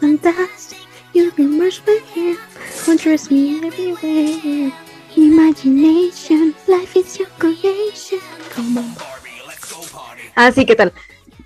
fantastic. You can brush my hair, undress me everywhere. Imagination, life is your creation. Come on. Barbie, let's go party. Así que tal.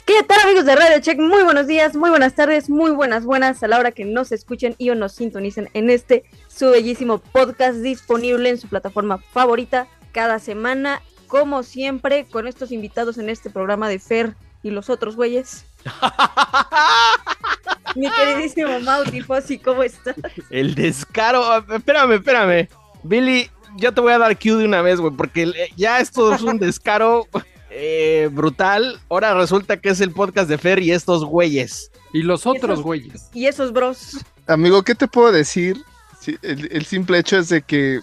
¿Qué tal amigos de Radio Check? Muy buenos días, muy buenas tardes, muy buenas buenas a la hora que nos escuchen y o nos sintonicen en este su bellísimo podcast disponible en su plataforma favorita cada semana, como siempre, con estos invitados en este programa de Fer y los otros güeyes. Mi queridísimo Mau Tifosi, ¿cómo estás? El descaro. Ah, Espérame, espérame. Billy, yo te voy a dar cue de una vez, güey, porque eh, ya esto es un descaro eh, brutal. Ahora resulta que es el podcast de Fer y estos güeyes. Y los otros esos- güeyes. Y esos bros. Amigo, ¿qué te puedo decir? Sí, el, el simple hecho es de que,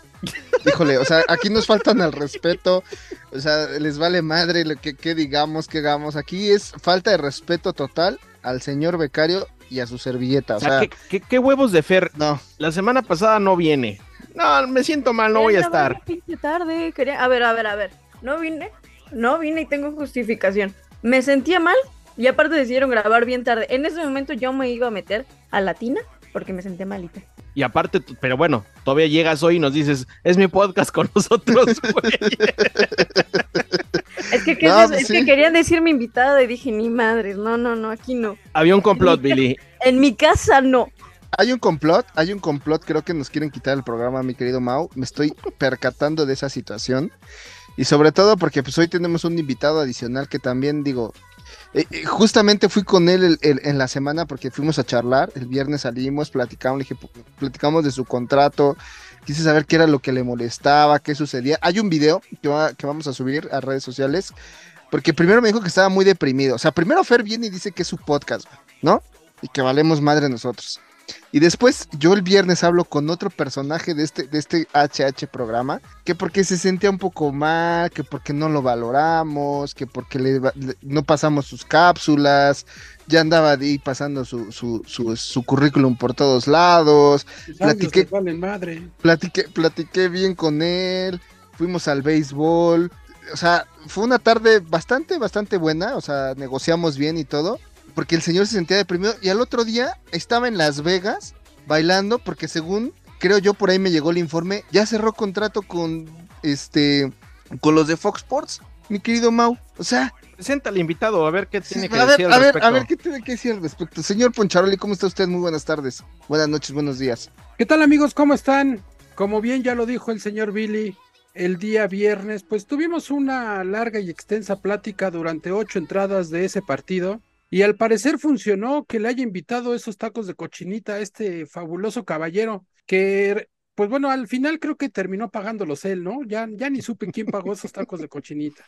híjole, o sea, aquí nos faltan al respeto, o sea, les vale madre lo que, que digamos, que hagamos. Aquí es falta de respeto total al señor becario y a su servilleta, o O sea, ¿qué, qué, qué huevos de Fer? no. La semana pasada no viene. No, me siento mal, no voy a estar. tarde, quería... A ver, a ver, a ver. No vine, no vine y tengo justificación. Me sentía mal y aparte decidieron grabar bien tarde. En ese momento yo me iba a meter a Latina porque me senté malita. Y aparte, pero bueno, todavía llegas hoy y nos dices, es mi podcast con nosotros, güey. Es que, ¿qué No, es, pues Es sí. que querían decirme invitada y dije, ni madres, no, no, no, aquí no. Había un complot, Billy. En mi casa no. Hay un complot, hay un complot, creo que nos quieren quitar el programa, mi querido Mau, me estoy percatando de esa situación. Y sobre todo porque pues hoy tenemos un invitado adicional que también digo, eh, eh, justamente fui con él en la semana porque fuimos a charlar, el viernes salimos, platicamos, le dije, "Pu- platicamos de su contrato, quise saber qué era lo que le molestaba, qué sucedía. Hay un video que, que vamos a subir a redes sociales, porque primero me dijo que estaba muy deprimido, o sea, primero Fer viene y dice que es su podcast, ¿no? Y que valemos madre nosotros. Y después yo el viernes hablo con otro personaje de este, de este HH programa, que porque se sentía un poco mal, que porque no lo valoramos, que porque le, no pasamos sus cápsulas, ya andaba ahí pasando su, su, su, su currículum por todos lados, Platiqué- Platiqué. Valen madre. platiqué, platiqué bien con él, fuimos al béisbol, o sea, fue una tarde bastante, bastante buena, o sea, negociamos bien y todo, porque el señor se sentía deprimido y al otro día estaba en Las Vegas bailando porque según, creo yo, por ahí me llegó el informe, ya cerró contrato con, este, con los de Fox Sports, mi querido Mau, o sea, Presenta al invitado, a ver qué sí, tiene que a decir ver, al a ver, respecto. a ver, ¿qué tiene que decir al respecto? Señor Poncharoli, ¿cómo está usted? Muy buenas tardes, buenas noches, buenos días. ¿Qué tal amigos? ¿Cómo están? Como bien ya lo dijo el señor Billy, el día viernes, pues tuvimos una larga y extensa plática durante ocho entradas de ese partido. Y al parecer funcionó que le haya invitado esos tacos de cochinita a este fabuloso caballero, que pues bueno, al final creo que terminó pagándolos él, ¿no? Ya, ya ni supe quién pagó esos tacos de cochinita.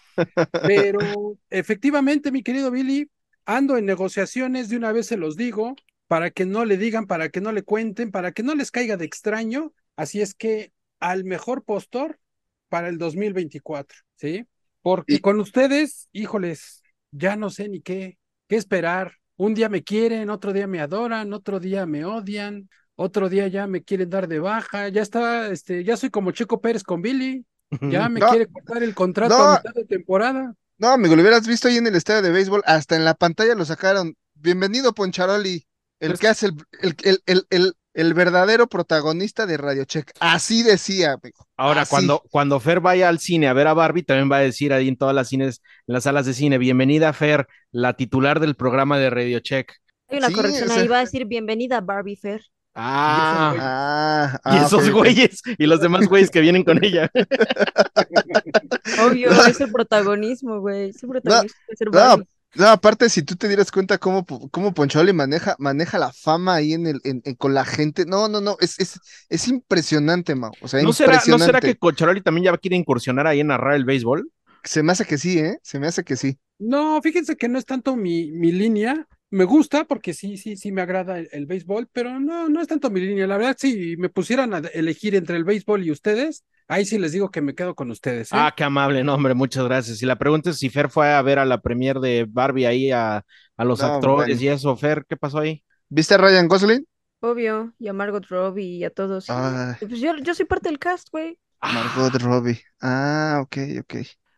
Pero efectivamente, mi querido Billy, ando en negociaciones, de una vez se los digo, para que no le digan, para que no le cuenten, para que no les caiga de extraño. Así es que al mejor postor para el 2024, ¿sí? Porque Y- con ustedes, híjoles, ya no sé ni qué, qué esperar. Un día me quieren, otro día me adoran, otro día me odian, otro día ya me quieren dar de baja, ya está, este, ya soy como Checo Pérez con Billy, ya me No. quiere cortar el contrato No. a mitad de temporada. No, amigo, lo hubieras visto ahí en el estadio de béisbol, hasta en la pantalla lo sacaron. Bienvenido, Poncharoli, el Pues- que hace el, el, el, el, verdadero protagonista de Radio Check. Así decía, amigo. Ahora, Así. cuando, cuando Fer vaya al cine a ver a Barbie, también va a decir ahí en todas las cines, en las salas de cine, bienvenida Fer, la titular del programa de Radio Check. Hay una Sí, corrección ahí, va a decir bienvenida Barbie Fair. Ah, Ah, y ah, esos ok, ok. güeyes, y los demás güeyes que vienen con ella. Obvio, es el protagonismo, güey. Es el protagonismo de ser no, Barbie. No, aparte, si tú te dieras cuenta cómo, cómo Poncharoli maneja, maneja la fama ahí en el, en, en- con la gente. No, no, no, es, es, es impresionante, Mau. O sea, ¿No será, ¿No impresionante. será que Cocharoli también ya quiere incursionar ahí en narrar el béisbol? Se me hace que sí, ¿eh? Se me hace que sí. No, fíjense que no es tanto mi, mi línea, me gusta porque sí, sí, sí me agrada el, el béisbol, pero no, no es tanto mi línea. La verdad, si me pusieran a elegir entre el béisbol y ustedes, ahí sí les digo que me quedo con ustedes. ¿eh? Ah, qué amable, no, hombre, muchas gracias. Y la pregunta es si Fer fue a ver a la premier de Barbie ahí a, a los No, actores bueno. y eso. Fer, ¿qué pasó ahí? ¿Viste a Ryan Gosling? Obvio, y a Margot Robbie y a todos. y Pues yo, yo soy parte del cast, güey. Margot Robbie. Ah, ok, ok.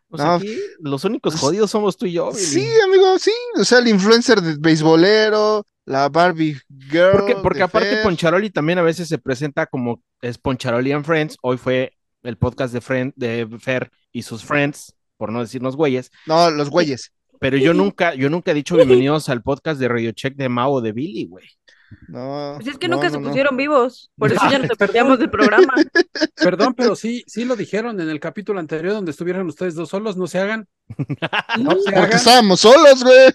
Pues No, aquí los únicos pues, jodidos somos tú y yo, Billy. Sí, amigo, sí. O sea, el influencer de beisbolero, la Barbie Girl. Porque, porque aparte Fer. Poncharoli también a veces se presenta como es Poncharoli and Friends. Hoy fue el podcast de, Friend, de Fer y sus friends, por no decirnos güeyes. No, los güeyes. Pero yo nunca, yo nunca he dicho bienvenidos al podcast de Radio Check de Mao o de Billy, güey. No. Pues es que no, nunca no, se no. pusieron vivos. Por eso ya nos perdíamos del programa. Perdón, pero sí, sí lo dijeron en el capítulo anterior donde estuvieron ustedes dos solos, no se hagan. No se Porque hagan, estábamos solos, güey.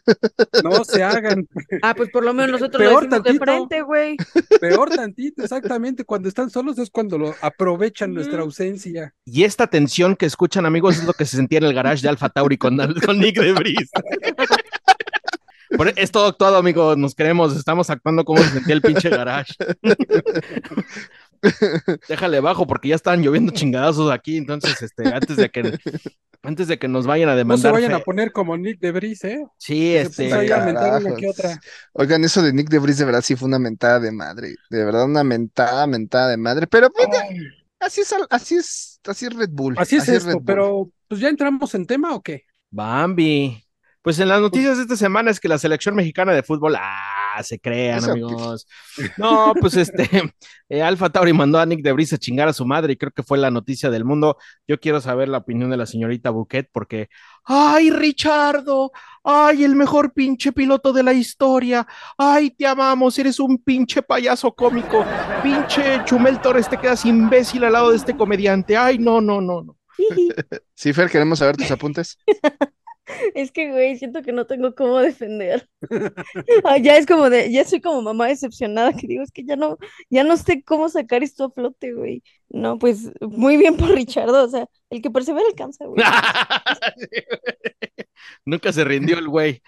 no se hagan. Ah, pues por lo menos nosotros Peor lo decimos de tantito. frente, güey. Peor tantito, exactamente. Cuando están solos es cuando lo aprovechan nuestra ausencia. Y esta tensión que escuchan, amigos, es lo que se sentía en el garage de Alpha Tauri con, con Nick de Bris. Por- es todo actuado, amigos. Nos queremos. Estamos actuando como se sentía el pinche garage. Déjale bajo porque ya están lloviendo chingadazos aquí. Entonces, este, antes de que antes de que nos vayan a No se demandar. vayan a poner como Nick de Bris, ¿eh? Sí, Se este. que otra. Oigan, eso de Nick de Vries de verdad sí fue una mentada de madre. De verdad, una mentada, mentada de madre. Pero pues, así es, así es, así es Red Bull. así es Red esto, Bull. pero pues ya entramos en tema o qué? Bambi. Pues en las noticias de esta semana es que la selección mexicana de fútbol, ah, se crean, Eso, amigos. No, pues este, eh, Alfa Tauri mandó a Nick de Bris a chingar a su madre y creo que fue la noticia del mundo. Yo quiero saber la opinión de la señorita Bouquet porque, ay, Richardo, ay, el mejor pinche piloto de la historia, ay, te amamos, eres un pinche payaso cómico, pinche Chumel Torres, te quedas imbécil al lado de este comediante, ay, no, no, no, no. Sí, Fer, queremos saber tus apuntes. Es que, güey, siento que no tengo cómo defender. Ah, ya es como de, ya soy como mamá decepcionada que digo, es que ya no, ya no sé cómo sacar esto a flote, güey. No, pues muy bien por Richardo, o sea, el que persevera alcanza, güey. Nunca se rindió el güey.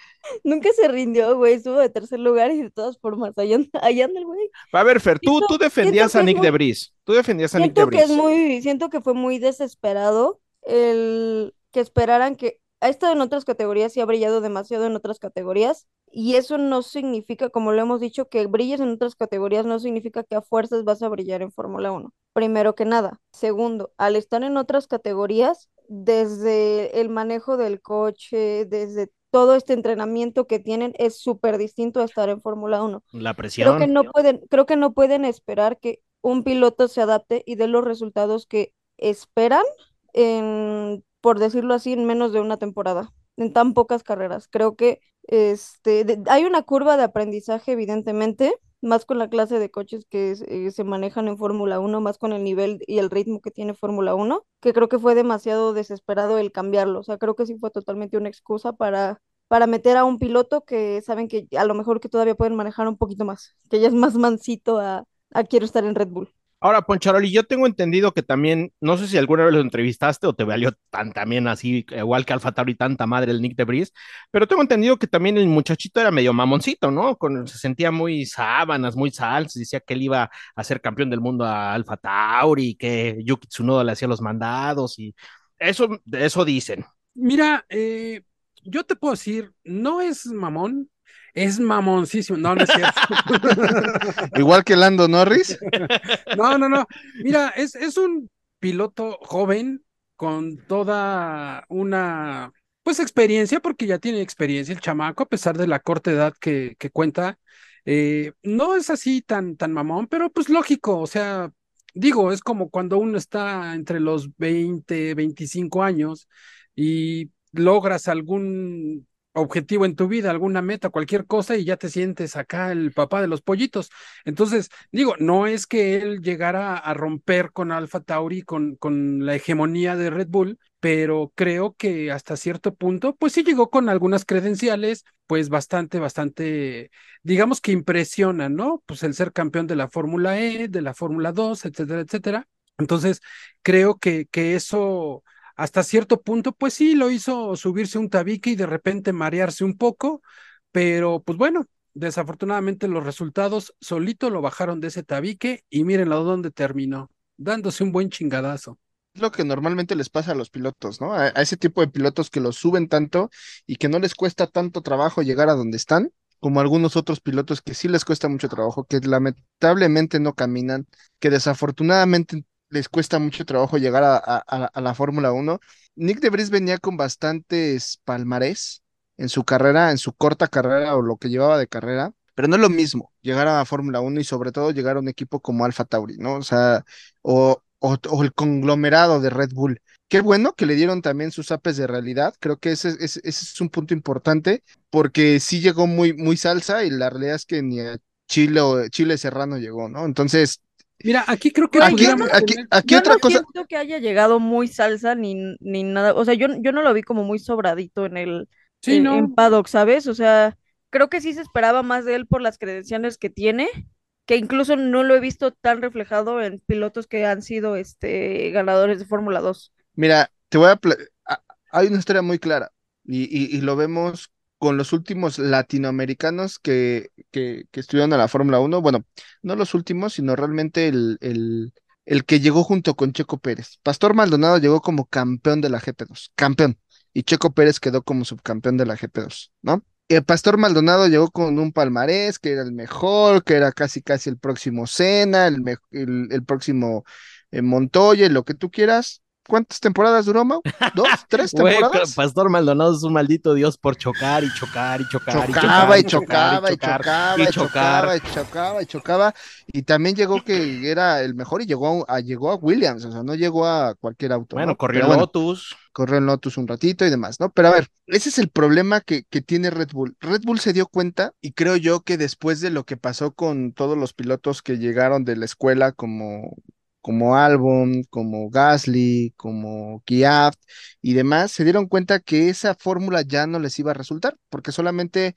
Nunca se rindió, güey, estuvo de tercer lugar y de todas formas, allá anda, allá anda el güey. A ver, Fer, tú, Siento- tú defendías siento a Nick de muy- Bris. Tú defendías a Nick de Siento que es muy, siento que fue muy desesperado el que esperaran que ha estado en otras categorías y ha brillado demasiado en otras categorías y eso no significa, como lo hemos dicho, que brilles en otras categorías no significa que a fuerzas vas a brillar en Fórmula 1. Primero que nada. Segundo, al estar en otras categorías, desde el manejo del coche, desde todo este entrenamiento que tienen, es súper distinto a estar en Fórmula 1. La Creo presión. que no pueden, creo que no pueden esperar que un piloto se adapte y dé los resultados que esperan en, por decirlo así, en menos de una temporada, en tan pocas carreras. Creo que este, hay una curva de aprendizaje, evidentemente, más con la clase de coches que eh, se manejan en Fórmula 1, más con el nivel y el ritmo que tiene Fórmula 1, que creo que fue demasiado desesperado el cambiarlo. O sea, creo que sí fue totalmente una excusa para para meter a un piloto que saben que a lo mejor que todavía pueden manejar un poquito más, que ya es más mansito a, a quiero estar en Red Bull. Ahora, Poncharoli, yo tengo entendido que también, no sé si alguna vez lo entrevistaste o te valió tan también así, igual que Alfa Tauri, tanta madre el Nick de Bris, pero tengo entendido que también el muchachito era medio mamoncito, ¿no? Con, se sentía muy sábanas, muy salsa, decía que él iba a ser campeón del mundo a Alfa Tauri, que Yuki Tsunoda le hacía los mandados y eso, eso dicen. Mira, eh, yo te puedo decir, no es mamón, es mamoncísimo. No, no es cierto. Igual que Lando Norris. No, no, no. Mira, es, es un piloto joven con toda una, pues, experiencia, porque ya tiene experiencia el chamaco, a pesar de la corta edad que, que cuenta. Eh, no es así tan, tan mamón, pero pues lógico, o sea, digo, es como cuando uno está entre los 20, 25 años y logras algún objetivo en tu vida, alguna meta, cualquier cosa, y ya te sientes acá el papá de los pollitos. Entonces, digo, no es que él llegara a romper con Alpha Tauri, con, con la hegemonía de Red Bull, pero creo que hasta cierto punto, pues sí llegó con algunas credenciales, pues bastante, bastante, digamos que impresionan, ¿no? Pues el ser campeón de la Fórmula E, de la Fórmula 2, etcétera, etcétera. Entonces, creo que, que eso hasta cierto punto, pues sí, lo hizo subirse un tabique y de repente marearse un poco, pero pues bueno, desafortunadamente los resultados solito lo bajaron de ese tabique y mírenlo dónde terminó, dándose un buen chingadazo. Es lo que normalmente les pasa a los pilotos, ¿no? A, a ese tipo de pilotos que los suben tanto y que no les cuesta tanto trabajo llegar a donde están, como algunos otros pilotos que sí les cuesta mucho trabajo, que lamentablemente no caminan, que desafortunadamente les cuesta mucho trabajo llegar a, la- Fórmula 1. Nick de Vries venía con bastantes palmarés en su carrera, en su corta carrera o lo que llevaba de carrera, pero no es lo mismo llegar a la Fórmula 1 y sobre todo llegar a un equipo como Alfa Tauri, ¿no? O sea, o, el conglomerado de Red Bull. Qué bueno que le dieron también sus apes de realidad. Creo que ese, es un punto importante porque sí llegó muy, muy salsa y la realidad es que ni a Chile Chile Serrano llegó, ¿no? Entonces, Mira, aquí creo que aquí, no- aquí, tener- aquí Yo otra no cosa. siento que haya llegado muy salsa ni, ni nada. O sea, yo, yo no lo vi como muy sobradito en el Sí, en, no, en paddock, ¿sabes? O sea, creo que sí se esperaba más de él por las credenciales que tiene, que incluso no lo he visto tan reflejado en pilotos que han sido este ganadores de Fórmula 2. Mira, te voy a... Hay una historia muy clara y, y- y lo vemos con los últimos latinoamericanos que, que, estuvieron a la Fórmula 1. Bueno, no los últimos, sino realmente el, el, el que llegó junto con Checo Pérez. Pastor Maldonado llegó como campeón de la GP2, campeón, y Checo Pérez quedó como subcampeón de la GP2, ¿no? El Pastor Maldonado llegó con un palmarés que era el mejor, que era casi casi el próximo Senna, el, el, el próximo eh, Montoya, lo que tú quieras. ¿Cuántas temporadas duró, Mau? ¿Dos? ¿Tres temporadas? Pastor Maldonado es un maldito dios por chocar y chocar y chocar y Chocaba y chocaba y chocaba y chocaba y chocaba y chocaba y también llegó que era el mejor y llegó a, a- llegó a Williams, o sea, no llegó a cualquier auto, Bueno, ¿no? corrió bueno, Lotus. corrió en Lotus un ratito y demás, ¿no? Pero a ver, ese es el problema que, que tiene Red Bull. Red Bull se dio cuenta y creo yo que después de lo que pasó con todos los pilotos que llegaron de la escuela como, como Albon, como Gasly, como Kvyat y demás, se dieron cuenta que esa fórmula ya no les iba a resultar porque solamente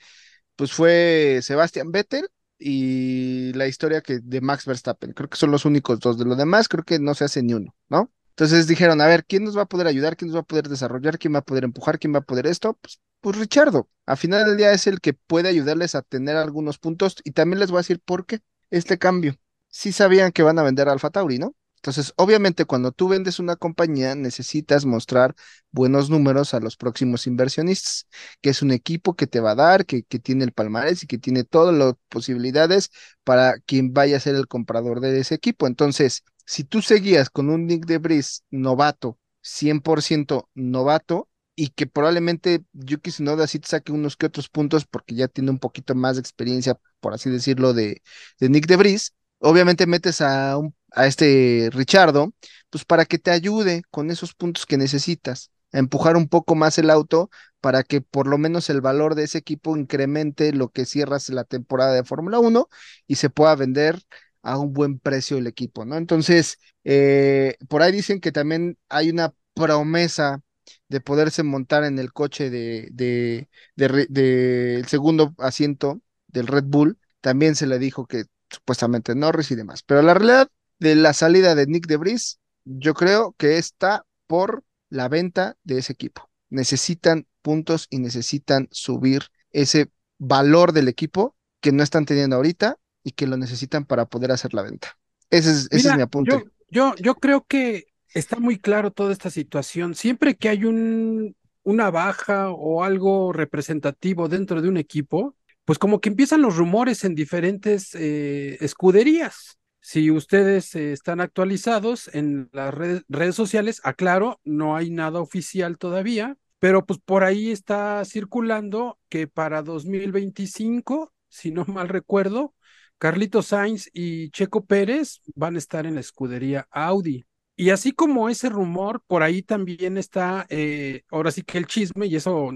pues fue Sebastián Vettel y la historia que de Max Verstappen. Creo que son los únicos dos. De lo demás, creo que no se hace ni uno, ¿no? Entonces dijeron, a ver, ¿quién nos va a poder ayudar? ¿Quién nos va a poder desarrollar? ¿Quién va a poder empujar? ¿Quién va a poder esto? Pues, pues Richardo. A final del día es el que puede ayudarles a tener algunos puntos y también les voy a decir por qué este cambio. Sí sabían que van a vender Alfa Tauri, ¿no? Entonces, obviamente, cuando tú vendes una compañía, necesitas mostrar buenos números a los próximos inversionistas, que es un equipo que te va a dar, que, que tiene el palmarés y que tiene todas las posibilidades para quien vaya a ser el comprador de ese equipo. Entonces, si tú seguías con un Nick de Vries novato, 100% novato, y que probablemente Yuki Tsunoda sí te saque unos que otros puntos porque ya tiene un poquito más de experiencia, por así decirlo, de, de Nick de Vries, obviamente metes a, un, a este Richardo, pues para que te ayude con esos puntos que necesitas, a empujar un poco más el auto para que por lo menos el valor de ese equipo incremente lo que cierras la temporada de Fórmula 1 y se pueda vender a un buen precio el equipo, ¿no? Entonces, eh, por ahí dicen que también hay una promesa de poderse montar en el coche de, de, de, de el segundo asiento del Red Bull. También se le dijo que supuestamente Norris y demás. Pero la realidad de la salida de Nick de Vries, yo creo que está por la venta de ese equipo. Necesitan puntos y necesitan subir ese valor del equipo que no están teniendo ahorita y que lo necesitan para poder hacer la venta. Ese es, ese es Mira, mi apunte. Yo, yo, yo creo que está muy claro toda esta situación. Siempre que hay un, una baja o algo representativo dentro de un equipo, pues como que empiezan los rumores en diferentes eh, escuderías. Si ustedes eh, están actualizados en las redes, sociales, aclaro, no hay nada oficial todavía, pero pues por ahí está circulando que para 2025, si no mal recuerdo, Carlitos Sainz y Checo Pérez van a estar en la escudería Audi. Y así como ese rumor, por ahí también está, eh, ahora sí que el chisme, y eso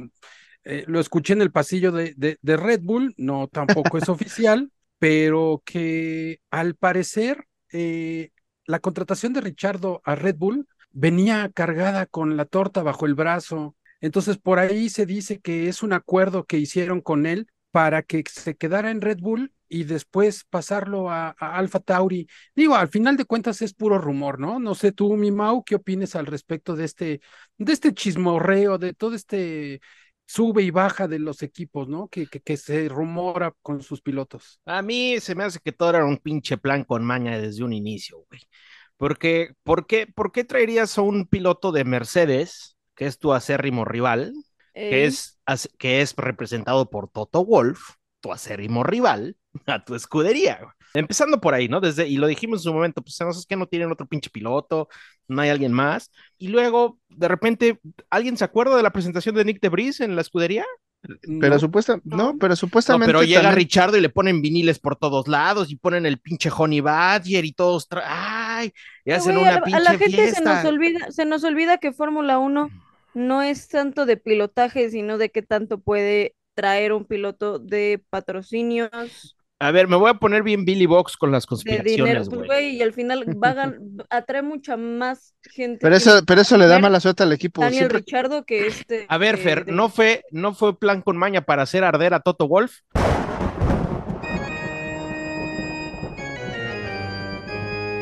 eh, lo escuché en el pasillo de, de, de Red Bull, no tampoco es oficial, pero que al parecer eh, la contratación de Richardo a Red Bull venía cargada con la torta bajo el brazo. Entonces por ahí se dice que es un acuerdo que hicieron con él para que se quedara en Red Bull y después pasarlo a, a Alfa Tauri. Digo, al final de cuentas es puro rumor, ¿no? No sé tú, mi Mau, ¿qué opines al respecto de este, de este chismorreo, de todo este sube y baja de los equipos, ¿no? Que, que, que se rumora con sus pilotos. A mí se me hace que todo era un pinche plan con maña desde un inicio, güey. Porque, ¿por qué, por qué traerías a un piloto de Mercedes, que es tu acérrimo rival, que es, que es representado por Toto Wolf, tu acérrimo rival, a tu escudería? Empezando por ahí, ¿no? Desde, y lo dijimos en su momento, pues no sé, es que no tienen otro pinche piloto, no hay alguien más. Y luego, de repente, ¿alguien se acuerda de la presentación de Nick DeVries en la escudería? Pero No, supuesta, no, No. pero No, supuestamente pero llega también- Richardo y le ponen viniles por todos lados y ponen el pinche Honey Badger y todos, tra- ¡ay! Y hacen una a, la- a pinche la gente se nos olvida, se nos olvida que Fórmula 1 no es tanto de pilotaje, sino de qué tanto puede traer un piloto de patrocinios, A ver, me voy a poner bien Billy Box con las de dinero, conspiraciones, pues, güey. y al final va a atrae mucha más gente. Pero eso, pero eso le da mala suerte al equipo. Daniel Siempre, Richardo que este. A ver, eh, Fer, de- ¿no fue, ¿no fue plan con maña para hacer arder a Toto Wolf?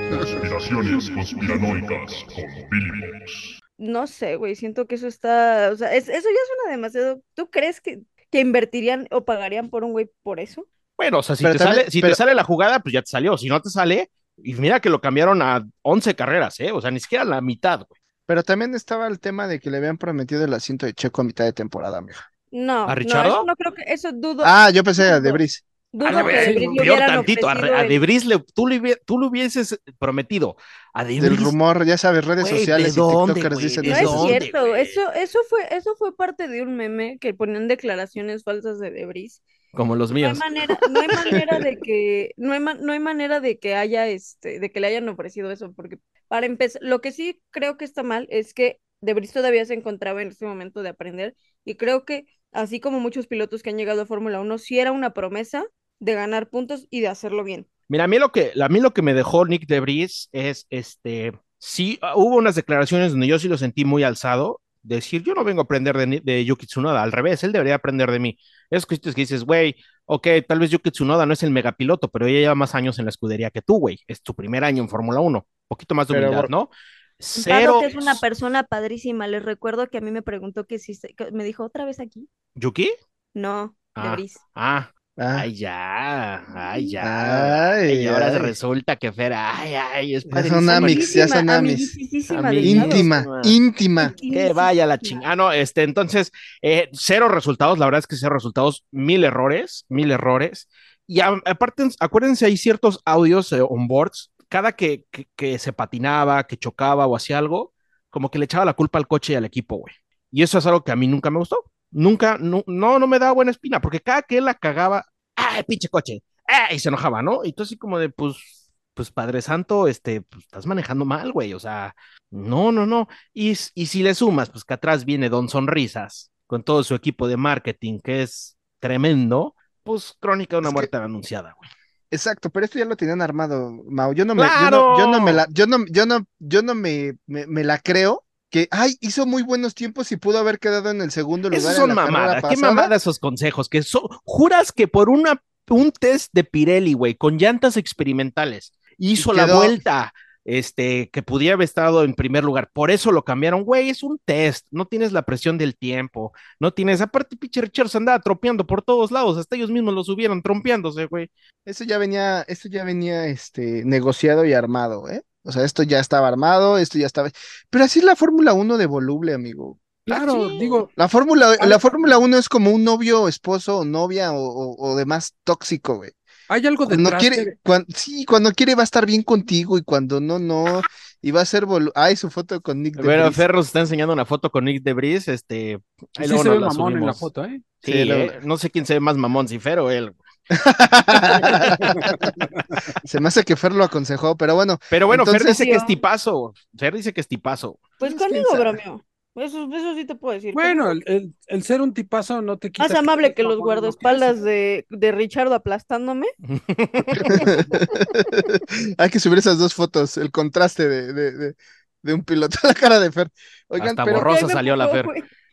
Conspiraciones conspiranoicas con Billy Box. No sé, güey, siento que eso está, o sea, es- eso ya suena demasiado. ¿Tú crees que, que invertirían o pagarían por un güey por eso? Bueno, o sea, si, Pero te, también- sale, si pero- te sale la jugada, pues ya te salió. Si no te sale, y mira que lo cambiaron a 11 carreras, ¿eh? O sea, ni siquiera la mitad, güey. pero también estaba el tema de que le habían prometido el asiento de Checo a mitad de temporada, mija. No, ¿A no, Richardo? eso no creo que, eso dudo, Ah, yo pensé a. Debris. dudo A la que Debris le peor tantito, a, a el- Debris le, tú, le, tú le hubieses prometido a Del rumor, ya sabes, redes sociales ¿de y dónde, TikTokers dicen ¿De No ¿De es eso. dónde, cierto, eso fue, eso fue parte de un meme que ponían declaraciones falsas de Debris. Como los No hay míos. manera, no hay manera de que, no hay, no hay manera de que haya este, de que le hayan ofrecido eso, porque para empezar, lo que sí creo que está mal es que Debris todavía se encontraba en ese momento de aprender, y creo que, así como muchos pilotos que han llegado a Fórmula 1, sí era una promesa de ganar puntos y de hacerlo bien. Mira, a mí lo que, a mí lo que me dejó Nick Debris es, este, sí, hubo unas declaraciones donde yo sí lo sentí muy alzado, decir, yo no vengo a aprender de, de Yuki Tsunoda, al revés, él debería aprender de mí. Es que dices, güey, ok, tal vez Yuki Tsunoda no es el megapiloto, pero ella lleva más años en la escudería que tú, güey, es tu primer año en Fórmula 1, poquito más de humildad, ¿no? Cero, que es una persona padrísima, les recuerdo que a mí me preguntó que si, se- que me dijo, ¿otra vez aquí? ¿Yuki? No, Ah. Debris. Ah, Ah, ay, ya, ay, ya. Ay, y ahora ay. resulta que Fer, ay, ay, es Ya padrísimo. son amix, ya son amiguisísima Amiguis. del Chavo. Íntima, íntima. Que vaya la chingada. Ah, no, este, entonces, eh, cero resultados, la verdad es que cero resultados, mil errores, mil errores. Y a- aparte, acuérdense, hay ciertos audios eh, on boards, cada que, que, que se patinaba, que chocaba o hacía algo, como que le echaba la culpa al coche y al equipo, güey. Y eso es algo que a mí nunca me gustó. Nunca, no, no, no me daba buena espina, porque cada que él la cagaba, ¡ay, pinche coche! ¡ay! Y se enojaba, ¿no? Y tú así como de, pues, pues, Padre Santo, este, pues, estás manejando mal, güey, o sea, no, no, no. Y, y si le sumas, pues que atrás viene Don Sonrisas, con todo su equipo de marketing, que es tremendo, pues crónica de una Es que- muerte anunciada, güey. Exacto, pero esto ya lo tenían armado, Mau. Yo no me, yo no, yo no me la, yo no, yo no, yo no me, me, me la creo que, ay, hizo muy buenos tiempos y pudo haber quedado en el segundo lugar. Esos en son mamadas. ¿Qué pasada. mamada esos consejos? Que so- juras que por una, un test de Pirelli, güey, con llantas experimentales, hizo la vuelta, este, que pudiera haber estado en primer lugar. Por eso lo cambiaron, güey, es un test. No tienes la presión del tiempo. No tienes, aparte, pinche Richards andaba tropeando por todos lados. Hasta ellos mismos lo subieron trompeándose, güey. Eso ya venía, esto ya venía, este, negociado y armado, ¿eh? O sea, esto ya estaba armado, esto ya estaba. Pero así es la Fórmula 1 de voluble, amigo. Claro, Sí. digo, La Fórmula, la Fórmula 1 es como un novio, esposo o novia o, o, o demás tóxico, güey. hay algo Cuando quiere, de- cuan- sí, cuando quiere va a estar bien contigo y cuando no, no. Y va a ser volu- Ay, su foto con Nick de Bueno, Vries. Fer nos está enseñando una foto con Nick Debris, este. ahí sí luego se nos ve la mamón en la foto, ¿eh? Sí, eh, no sé quién se ve más mamón, si Fer o él. Se me hace que Fer lo aconsejó, pero bueno, Pero bueno, Fer dice que es tipazo. Fer dice que es tipazo. Pues Pues, conmigo bromeo. Eso, eso sí te puedo decir. Bueno, el, el- el ser un tipazo no te quita. Más amable que los lo guardaespaldas de, de Richardo aplastándome. hay que subir esas dos fotos, el contraste de, de, de, de un piloto a la cara de Fer. Oigan, Hasta pero, borrosa salió la Fer.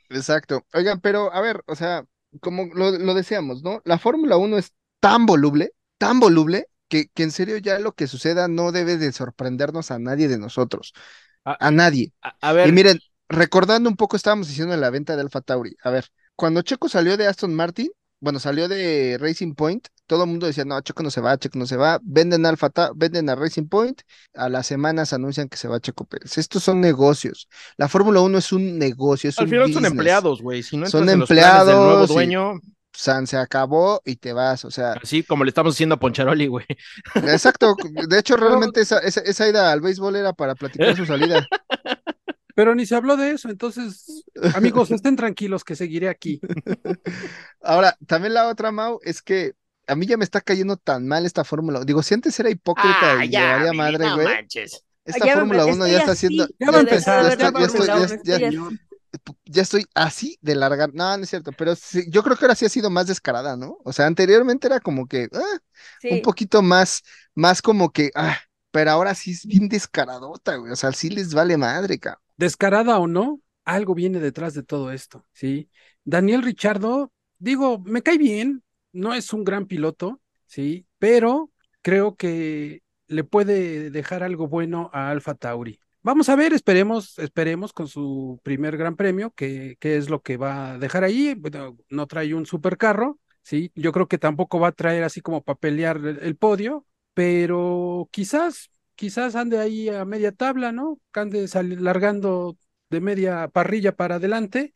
exacto. Oigan, pero a ver, o sea, como lo, lo decíamos, ¿no? La Fórmula 1 es tan voluble, tan voluble, que, que en serio ya lo que suceda no debe de sorprendernos a nadie de nosotros. A nadie. A, a ver, Y miren, recordando un poco, estábamos diciendo en la venta de Alfa Tauri. A ver, cuando Checo salió de Aston Martin, bueno, salió de Racing Point, todo el mundo decía, no, Checo no se va, Checo no se va, venden a Alfa, venden a Racing Point, a las semanas anuncian que se va Checo Pérez. Estos son negocios. La Fórmula 1 es un negocio, es Al un final son empleados, güey. Si no Son planes del nuevo empleados y- dueño, San, se acabó y te vas, o sea, así como le estamos haciendo a Poncharoli, güey. exacto. De hecho, realmente esa, esa, esa ida al béisbol era para platicar su salida. Pero ni se habló de eso, entonces, amigos, estén tranquilos que seguiré aquí. Ahora, también la otra, Mau, es que a mí ya me está cayendo tan mal esta Fórmula. Digo, si antes era hipócrita y le valía madre, güey. Esta Fórmula 1 ya está haciendo. Ya ya ya ya- estoy así de largar. No, no es cierto, pero sí, yo creo que ahora sí ha sido más descarada, ¿no? O sea, anteriormente era como que ah, Sí. un poquito más, más como que, ah, pero ahora sí es bien descaradota, güey. O sea, sí les vale madre, cabrón. Descarada o no, algo viene detrás de todo esto, ¿sí? Daniel Richardo, digo, me cae bien, no es un gran piloto, ¿sí? Pero creo que le puede dejar algo bueno a Alfa Tauri. Vamos a ver, esperemos, esperemos con su primer gran premio, que, que es lo que va a dejar ahí. Bueno, no trae un supercarro, ¿sí? Yo creo que tampoco va a traer así como para pelear el, podio, pero quizás, quizás ande ahí a media tabla, ¿no? Ande largando de media parrilla para adelante.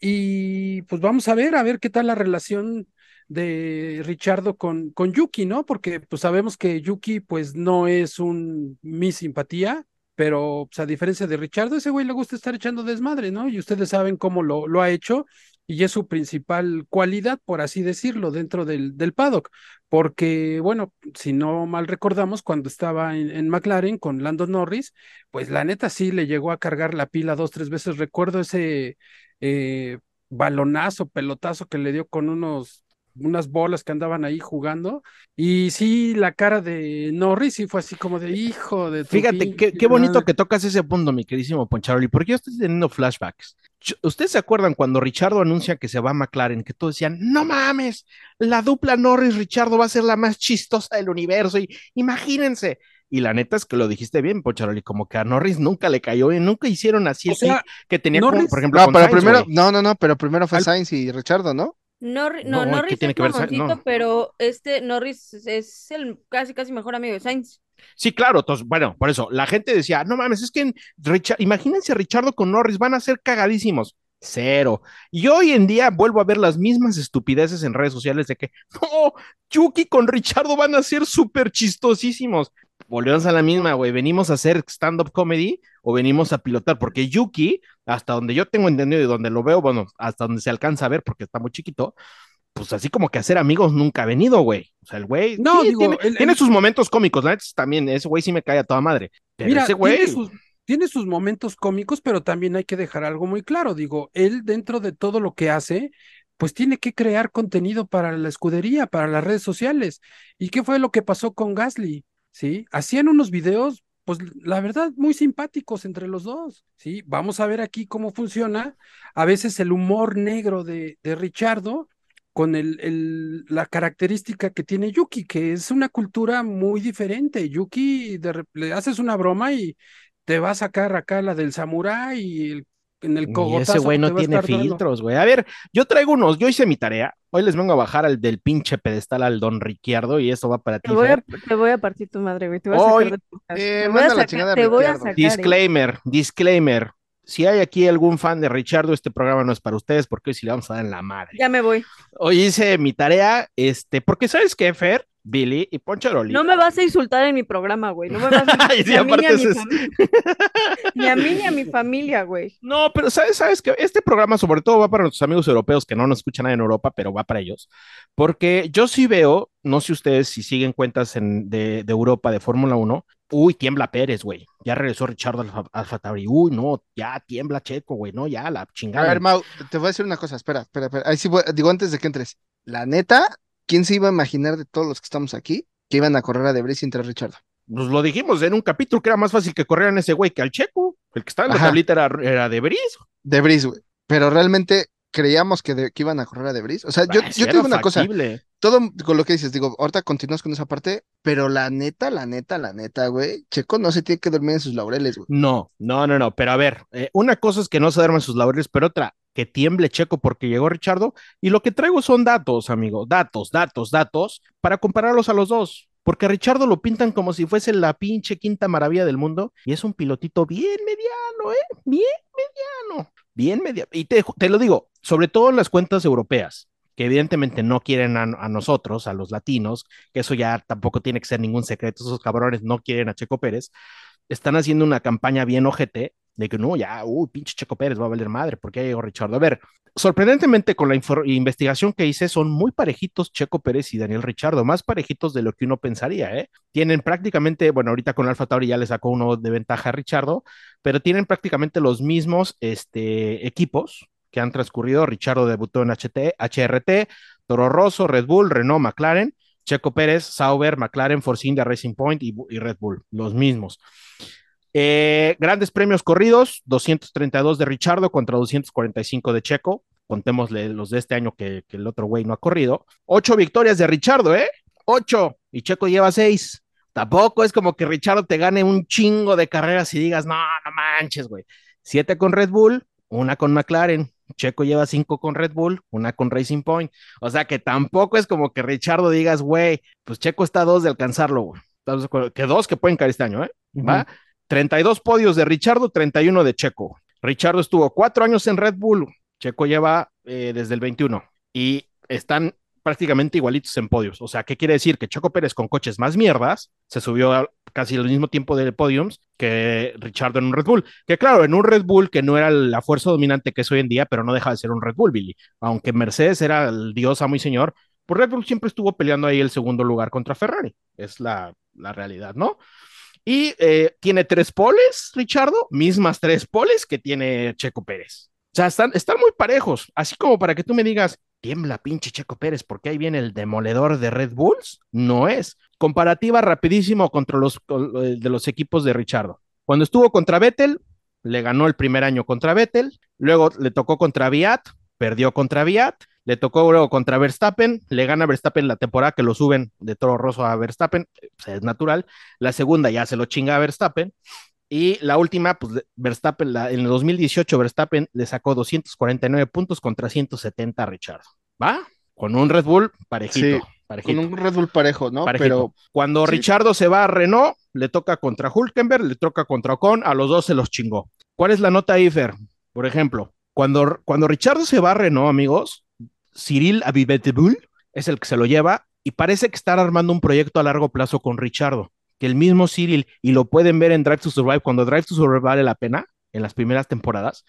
Y pues vamos a ver, a ver qué tal la relación de Richardo con, con Yuki, ¿no? Porque pues sabemos que Yuki pues no es un mi simpatía, pero pues, a diferencia de Richardo, ese güey le gusta estar echando desmadre, ¿no? Y ustedes saben cómo lo, lo ha hecho y es su principal cualidad, por así decirlo, dentro del, del paddock. Porque, bueno, si no mal recordamos, cuando estaba en, en McLaren con Lando Norris, pues la neta sí le llegó a cargar la pila dos, tres veces. Recuerdo ese eh, balonazo, pelotazo que le dio con unos unas bolas que andaban ahí jugando y sí la cara de Norris sí fue así como de hijo de Fíjate, qué, qué bonito madre". que tocas ese punto, mi queridísimo Poncharoli, porque yo estoy teniendo flashbacks. ¿Ustedes se acuerdan cuando Richardo anuncia que se va a McLaren? Que todos decían, no mames, la dupla Norris-Richardo va a ser la más chistosa del universo, y imagínense. Y la neta es que lo dijiste bien, Poncharoli, como que a Norris nunca le cayó y nunca hicieron así O el sea, que tenía, Norris- por ejemplo, No, con pero Sainz, primero, no, no, no, pero primero fue Al- Sainz y Richardo, ¿no? No, no, ¿qué Norris tiene es que ver No. pero este Norris es el casi casi mejor amigo de Sainz. Sí, claro, entonces, bueno, por eso, la gente decía, no mames, es que en Richa- imagínense a Richardo con Norris, van a ser cagadísimos. Cero. Y hoy en día vuelvo a ver las mismas estupideces en redes sociales de que, no, Yuki con Richardo van a ser súper chistosísimos. Volvemos a la misma, güey, venimos a hacer stand-up comedy o venimos a pilotar, porque Yuki, hasta donde yo tengo entendido y donde lo veo, bueno, hasta donde se alcanza a ver porque está muy chiquito, pues así como que hacer amigos nunca ha venido, güey. O sea, el güey No, sí, digo, tiene, el- tiene el- sus momentos cómicos, neta, también ese güey sí me cae a toda madre. Pero Mira, ese güey, tiene sus, tiene sus momentos cómicos, pero también hay que dejar algo muy claro. Digo, él dentro de todo lo que hace, pues tiene que crear contenido para la escudería, para las redes sociales. ¿Y qué fue lo que pasó con Gasly? ¿Sí? Hacían unos videos, pues la verdad, muy simpáticos entre los dos. ¿Sí? Vamos a ver aquí cómo funciona. A veces el humor negro de, de Richardo con el, el- la característica que tiene Yuki, que es una cultura muy diferente. Yuki, le haces una broma y te va a sacar acá la del samurái y el- en el y cogotazo ese güey no a tiene filtros, güey. A ver, yo traigo unos, yo hice mi tarea. Hoy les vengo a bajar al del pinche pedestal al don Ricciardo y esto va para ti, Te voy, a, Fer. te voy a partir tu madre, güey. Te voy a Hoy- sacar de tu casa. Eh, te voy a manda la sacar, chingada te voy a Ricciardo. sacar. eh. Disclaimer, disclaimer. Si hay aquí algún fan de Richardo, este programa no es para ustedes porque hoy sí le vamos a dar en la madre. Ya me voy. Hoy hice mi tarea, este, porque ¿sabes qué, Fer? Billy y Poncharoli. No me vas a insultar en mi programa, güey. No me vas a insultar ni a mí ni a aparte mi es- familia. Ni a mí ni a mi familia, güey. No, pero sabes, sabes que este programa sobre todo va para nuestros amigos europeos que no nos escuchan nada en Europa, pero va para ellos. Porque yo sí veo, no sé ustedes si siguen cuentas en- de, de Europa de Fórmula 1, uy, tiembla Pérez, güey. Ya regresó Richard Alfa, Alfa Tauri. Uy, no, ya tiembla Checo, güey, no, ya la A chingada. ver, Mau, te voy a decir una cosa, espera, espera, espera. Ahí sí voy- digo antes de que entres. La neta, ¿quién se iba a imaginar de todos los que estamos aquí que iban a correr a Debris entre Richardo? Nos lo dijimos en un capítulo que era más fácil que corrieran ese güey que al Checo. El que estaba en la Ajá. tablita era, era de Briz. Debris, güey. Pero realmente creíamos que, de- que iban a correr a Debris. O sea, yo, Ah, yo te digo una cosa, factible. todo con lo que dices, digo, ahorita continúas con esa parte, pero la neta, la neta, la neta, güey, Checo no se tiene que dormir en sus laureles, güey. No, no, no, no. Pero a ver, eh, una cosa es que no se duerman sus laureles, pero otra, que tiemble Checo porque llegó Richardo. Y lo que traigo son datos, amigo. Datos, datos, datos, para compararlos a los dos. Porque a Richardo lo pintan como si fuese la pinche quinta maravilla del mundo. Y es un pilotito bien mediano, ¿eh? Bien mediano. Bien mediano. Y te, te lo digo, sobre todo en las cuentas europeas que evidentemente no quieren a, a, nosotros, a los latinos, que eso ya tampoco tiene que ser ningún secreto, esos cabrones no quieren a Checo Pérez, están haciendo una campaña bien ojete de que no, ya, uy, pinche Checo Pérez va a valer madre, porque ya llegó Richardo. A ver, sorprendentemente con la investigación que hice, son muy parejitos Checo Pérez y Daniel Richardo, más parejitos de lo que uno pensaría, ¿eh? Tienen prácticamente, bueno, ahorita con Alfa Tauri ya le sacó uno de ventaja a Richardo, pero tienen prácticamente los mismos este, equipos, que han transcurrido. Richardo debutó en HT, HRT, Toro Rosso, Red Bull, Renault, McLaren, Checo Pérez, Sauber, McLaren, Force India, Racing Point y, y Red Bull, los mismos. Eh, grandes premios corridos, 232 de Richardo contra 245 de Checo. Contémosle los de este año que, que el otro güey no ha corrido. Ocho victorias de Richardo, ¿eh? Ocho. Y Checo lleva seis. Tampoco es como que Richardo te gane un chingo de carreras y digas, no, no manches, güey. Siete con Red Bull, una con McLaren. Checo lleva cinco con Red Bull, una con Racing Point. O sea que tampoco es como que Richardo digas, güey, pues Checo está a dos de alcanzarlo, güey. Que dos que pueden caer este año, ¿eh? Uh -huh. ¿Va? 32 podios de Richardo, 31 de Checo. Richardo estuvo cuatro años en Red Bull, Checo lleva eh, desde el 21 y están prácticamente igualitos en podios. O sea, ¿qué quiere decir? Que Checo Pérez con coches más mierdas se subió casi al mismo tiempo de podiums que Richardo en un Red Bull. Que claro, en un Red Bull que no era la fuerza dominante que es hoy en día, pero no deja de ser un Red Bull, Billy. Aunque Mercedes era el dios amo y señor, pues Red Bull siempre estuvo peleando ahí el segundo lugar contra Ferrari. Es la, la realidad, ¿no? Y eh, tiene tres poles, Richardo, mismas tres poles que tiene Checo Pérez. O sea, están, están muy parejos, así como para que tú me digas, tiembla pinche Checo Pérez, porque ahí viene el demoledor de Red Bulls. No es. Comparativa rapidísimo contra los de los equipos de Richardo. Cuando estuvo contra Vettel, le ganó el primer año contra Vettel, luego le tocó contra Viat, perdió contra Viat, le tocó luego contra Verstappen, le gana Verstappen la temporada que lo suben de Toro Rosso a Verstappen, pues es natural. La segunda ya se lo chinga a Verstappen. Y la última, pues Verstappen, la, en el 2018 Verstappen le sacó 249 puntos contra 170 a Richard. ¿Va? Con un Red Bull parejito. Sí, parejito. Con un Red Bull parejo, ¿no? Parejito. Pero cuando sí. Richardo se va a Renault, le toca contra Hulkenberg, le toca contra Ocon, a los dos se los chingó. ¿Cuál es la nota ahí, Fer? Por ejemplo, cuando, cuando Richardo se va a Renault, amigos, Cyril Abibetebul es el que se lo lleva y parece que estar armando un proyecto a largo plazo con Richardo, que el mismo Cyril, y lo pueden ver en Drive to Survive, cuando Drive to Survive vale la pena, en las primeras temporadas,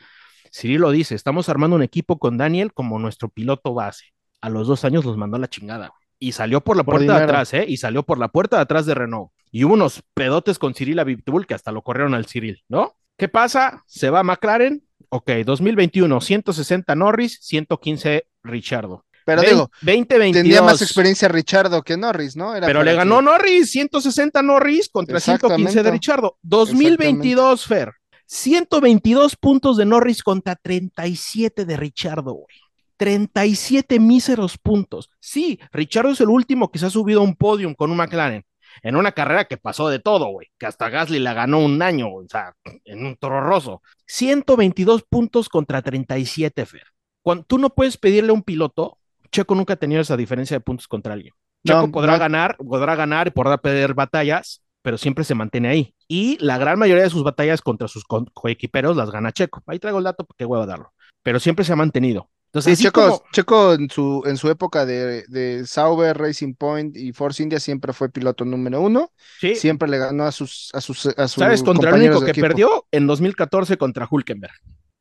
Cyril lo dice, estamos armando un equipo con Daniel como nuestro piloto base. A los dos años los mandó a la chingada. Y salió por la Por puerta de atrás, ¿eh? Y salió por la puerta de atrás de Renault. Y hubo unos pedotes con Cyril Abitbull que hasta lo corrieron al Cyril, ¿no? ¿Qué pasa? Se va a McLaren. Ok, 2021, 160 Norris, 115 Richardo. Pero digo, 2022. tenía más experiencia Richardo que Norris, ¿no? Era Pero le que- ganó Norris, 160 Norris contra 115 de. Richardo. 2022, Fer. 122 puntos de Norris contra 37 de Richardo, güey. 37 míseros puntos. Sí, Richardo es el último que se ha subido a un podium con un McLaren. En una carrera que pasó de todo, güey. Que hasta Gasly la ganó un año, o sea, en un toro roso. 122 puntos contra 37, Fer. Cuando tú no puedes pedirle a un piloto, Checo nunca ha tenido esa diferencia de puntos contra alguien. Checo No, podrá no. ganar, podrá ganar y podrá perder batallas, pero siempre se mantiene ahí. Y la gran mayoría de sus batallas contra sus co- coequiperos las gana Checo. Ahí traigo el dato porque huevo a darlo. Pero siempre se ha mantenido. Entonces, Sí, Checo, como- Checo en su, en su época de, de Sauber, Racing Point y Force India siempre fue piloto número uno. sí, Siempre le ganó a sus, a sus, a sus ¿sabes? Contra el único que equipo. perdió en 2014 contra Hulkenberg.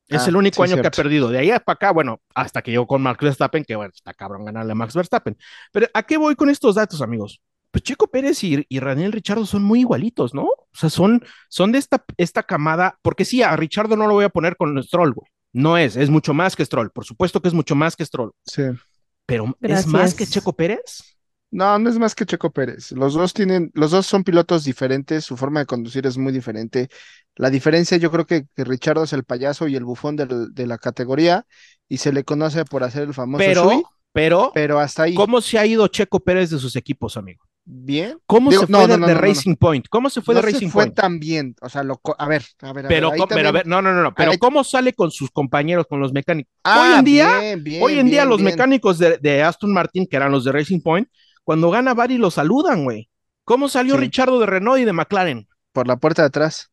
Es Ah, el único sí, año que ha perdido. De ahí para acá, bueno, hasta que llegó con Max Verstappen, que bueno, está cabrón ganarle a Max Verstappen. Pero ¿a qué voy con estos datos, amigos? Pues Checo Pérez y, y Daniel Richardo son muy igualitos, ¿no? O sea, son, son de esta, esta camada, porque sí, a Richardo no lo voy a poner con Stroll, güey. No es, es mucho más que Stroll. Por supuesto que es mucho más que Stroll. Sí. Pero ¿es más que Checo Pérez? No, no es más que Checo Pérez. Los dos tienen, los dos son pilotos diferentes, su forma de conducir es muy diferente. La diferencia, yo creo que, que Richardo es el payaso y el bufón del- de la categoría y se le conoce por hacer el famoso Pero, Shui, pero, pero hasta ahí. ¿cómo se ha ido Checo Pérez de sus equipos, amigo? bien. ¿Cómo Digo, se fue no, de, no, no. Racing Point? ¿Cómo se fue de se Racing fue Point? tan bien. O sea, lo, a ver, a ver, a Pero, ver. pero a también- ver, no, no, no, pero ahí- ¿cómo sale con sus compañeros, con los mecánicos? Ah, hoy en día, bien, bien, hoy en día los mecánicos de, de Aston Martin, que eran los de Racing Point, cuando gana Bari lo saludan, güey. ¿Cómo salió Sí. Richardo de Renault y de McLaren? por la puerta de atrás.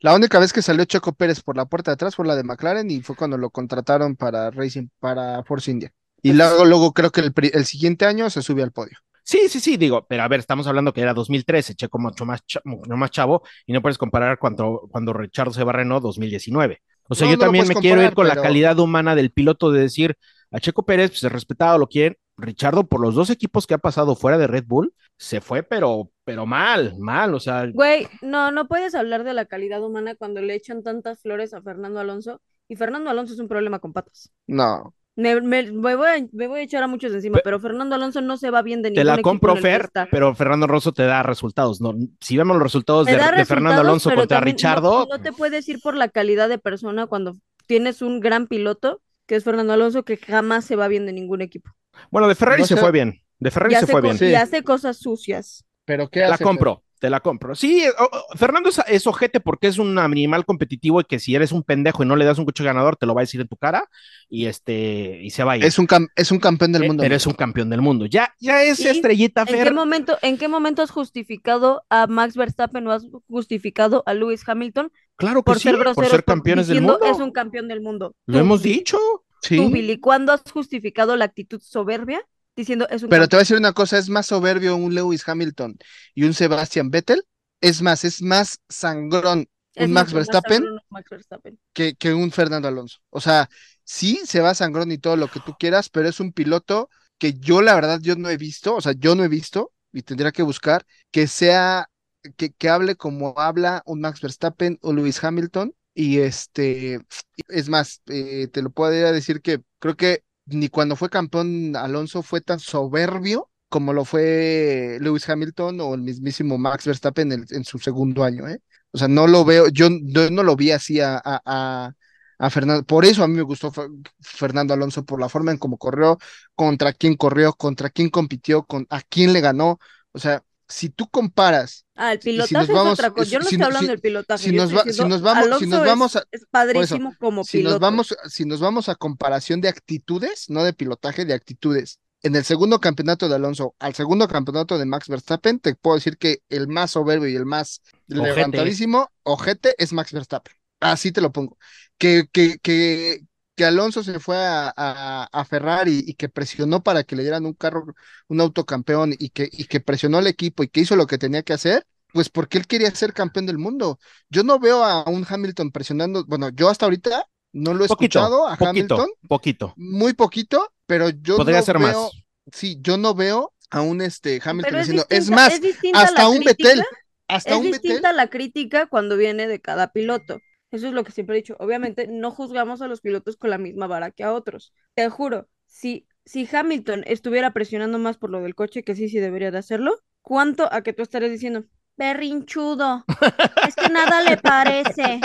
La única vez que salió Checo Pérez por la puerta de atrás fue la de McLaren y fue cuando lo contrataron para Racing, para Force India. Y luego, luego creo que el, siguiente año se sube al podio. Sí, sí, sí, digo, pero a ver, estamos hablando que era 2013, Checo mucho más, cha- mucho más chavo, y no puedes comparar cuando, cuando Richardo se va a Renault 2019. O sea, No, yo no también me quiero ir con la calidad humana del piloto de decir a Checo Pérez, pues es respetado, lo quieren. Richardo, por los dos equipos que ha pasado fuera de Red Bull, se fue, pero, pero mal, mal, o sea, Güey, no, no puedes hablar de la calidad humana cuando le echan tantas flores a Fernando Alonso. Y Fernando Alonso es un problema con patas. No, Me, me- me voy, a, me voy a echar a muchos encima, Pe- pero Fernando Alonso no se va bien de te ningún la equipo compro Fer, pero Fernando Rosso te da resultados, ¿no? Si vemos los resultados Te de, Fernando Alonso contra también no- Richardo, No, te puedes ir por la calidad de persona cuando tienes un gran piloto, que es Fernando Alonso, que jamás se va bien de ningún equipo. Bueno, de Ferrari No se sé- fue bien, de Ferrari se hace, fue bien. Y hace cosas sucias. pero ¿qué Te la hace? compro, te la compro. Sí, o- Fernando es, es ojete porque es un animal competitivo y que si eres un pendejo y no le das un coche ganador, te lo va a decir en tu cara y este y se va a ir. Es un, cam- es un campeón del Eh, mundo. Eres un campeón del mundo. Ya, ya es ¿Y estrellita, ¿En qué Fer. momento, en qué momento has justificado a Max Verstappen o has justificado a Lewis Hamilton Claro que por sí, ser por ser por- del mundo. es un campeón del mundo? Lo hemos dicho. Sí. Tú, Billy, ¿cuándo has justificado la actitud soberbia diciendo es un Pero te voy a decir una cosa, es más soberbio un Lewis Hamilton y un Sebastian Vettel. Es más, es más sangrón Es un Max Verstappen Max Verstappen. que, que un Fernando Alonso. O sea, sí se va sangrón y todo lo que tú quieras, pero es un piloto que yo la verdad yo no he visto, o sea, yo no he visto y tendría que buscar que sea, que, que hable como habla un Max Verstappen o Lewis Hamilton. Y este, es más, eh, te lo podría decir que creo que ni cuando fue campeón Alonso fue tan soberbio como lo fue Lewis Hamilton o el mismísimo Max Verstappen en, su segundo año, ¿eh? O sea, no lo veo, yo, no lo vi así a, a, Fernando. Por eso a mí me gustó Fer- Fernando Alonso, por la forma en cómo corrió, contra quién corrió, contra quién compitió, con, a quién le ganó. O sea, si tú comparas, Ah, el Y si nos pilotaje vamos- es otra cosa. Yo no si- estoy hablando si- del pilotaje. si nos estoy va- si diciendo, nos vamos- si nos vamos es, a- es padrísimo como si piloto. nos vamos, si nos vamos a comparación de actitudes, no de pilotaje, de actitudes. En el segundo campeonato de Alonso al segundo campeonato de Max Verstappen, te puedo decir que el más soberbio y el más Ojete. levantadísimo, ojete, es Max Verstappen. Así te lo pongo. Que, que, que, que Alonso se fue a, a, a Ferrari y que presionó para que le dieran un carro, un autocampeón y que, y que presionó al equipo y que hizo lo que tenía que hacer, pues porque él quería ser campeón del mundo. Yo no veo a un Hamilton presionando, bueno, yo hasta ahorita no lo he Poquito, escuchado a poquito, Hamilton, poquito. muy poquito, pero yo Podría no ser veo, más. sí, yo no veo a un este Hamilton Pero es diciendo, distinta, es más, es hasta un crítica, Betel, hasta es un Betel, distinta la crítica cuando viene de cada piloto. Eso es lo que siempre he dicho. Obviamente no juzgamos a los pilotos con la misma vara que a otros. Te juro, si, si Hamilton estuviera presionando más por lo del coche, que sí, sí debería de hacerlo, ¿cuánto a que tú estarías diciendo? Berrinchudo, es que nada le parece,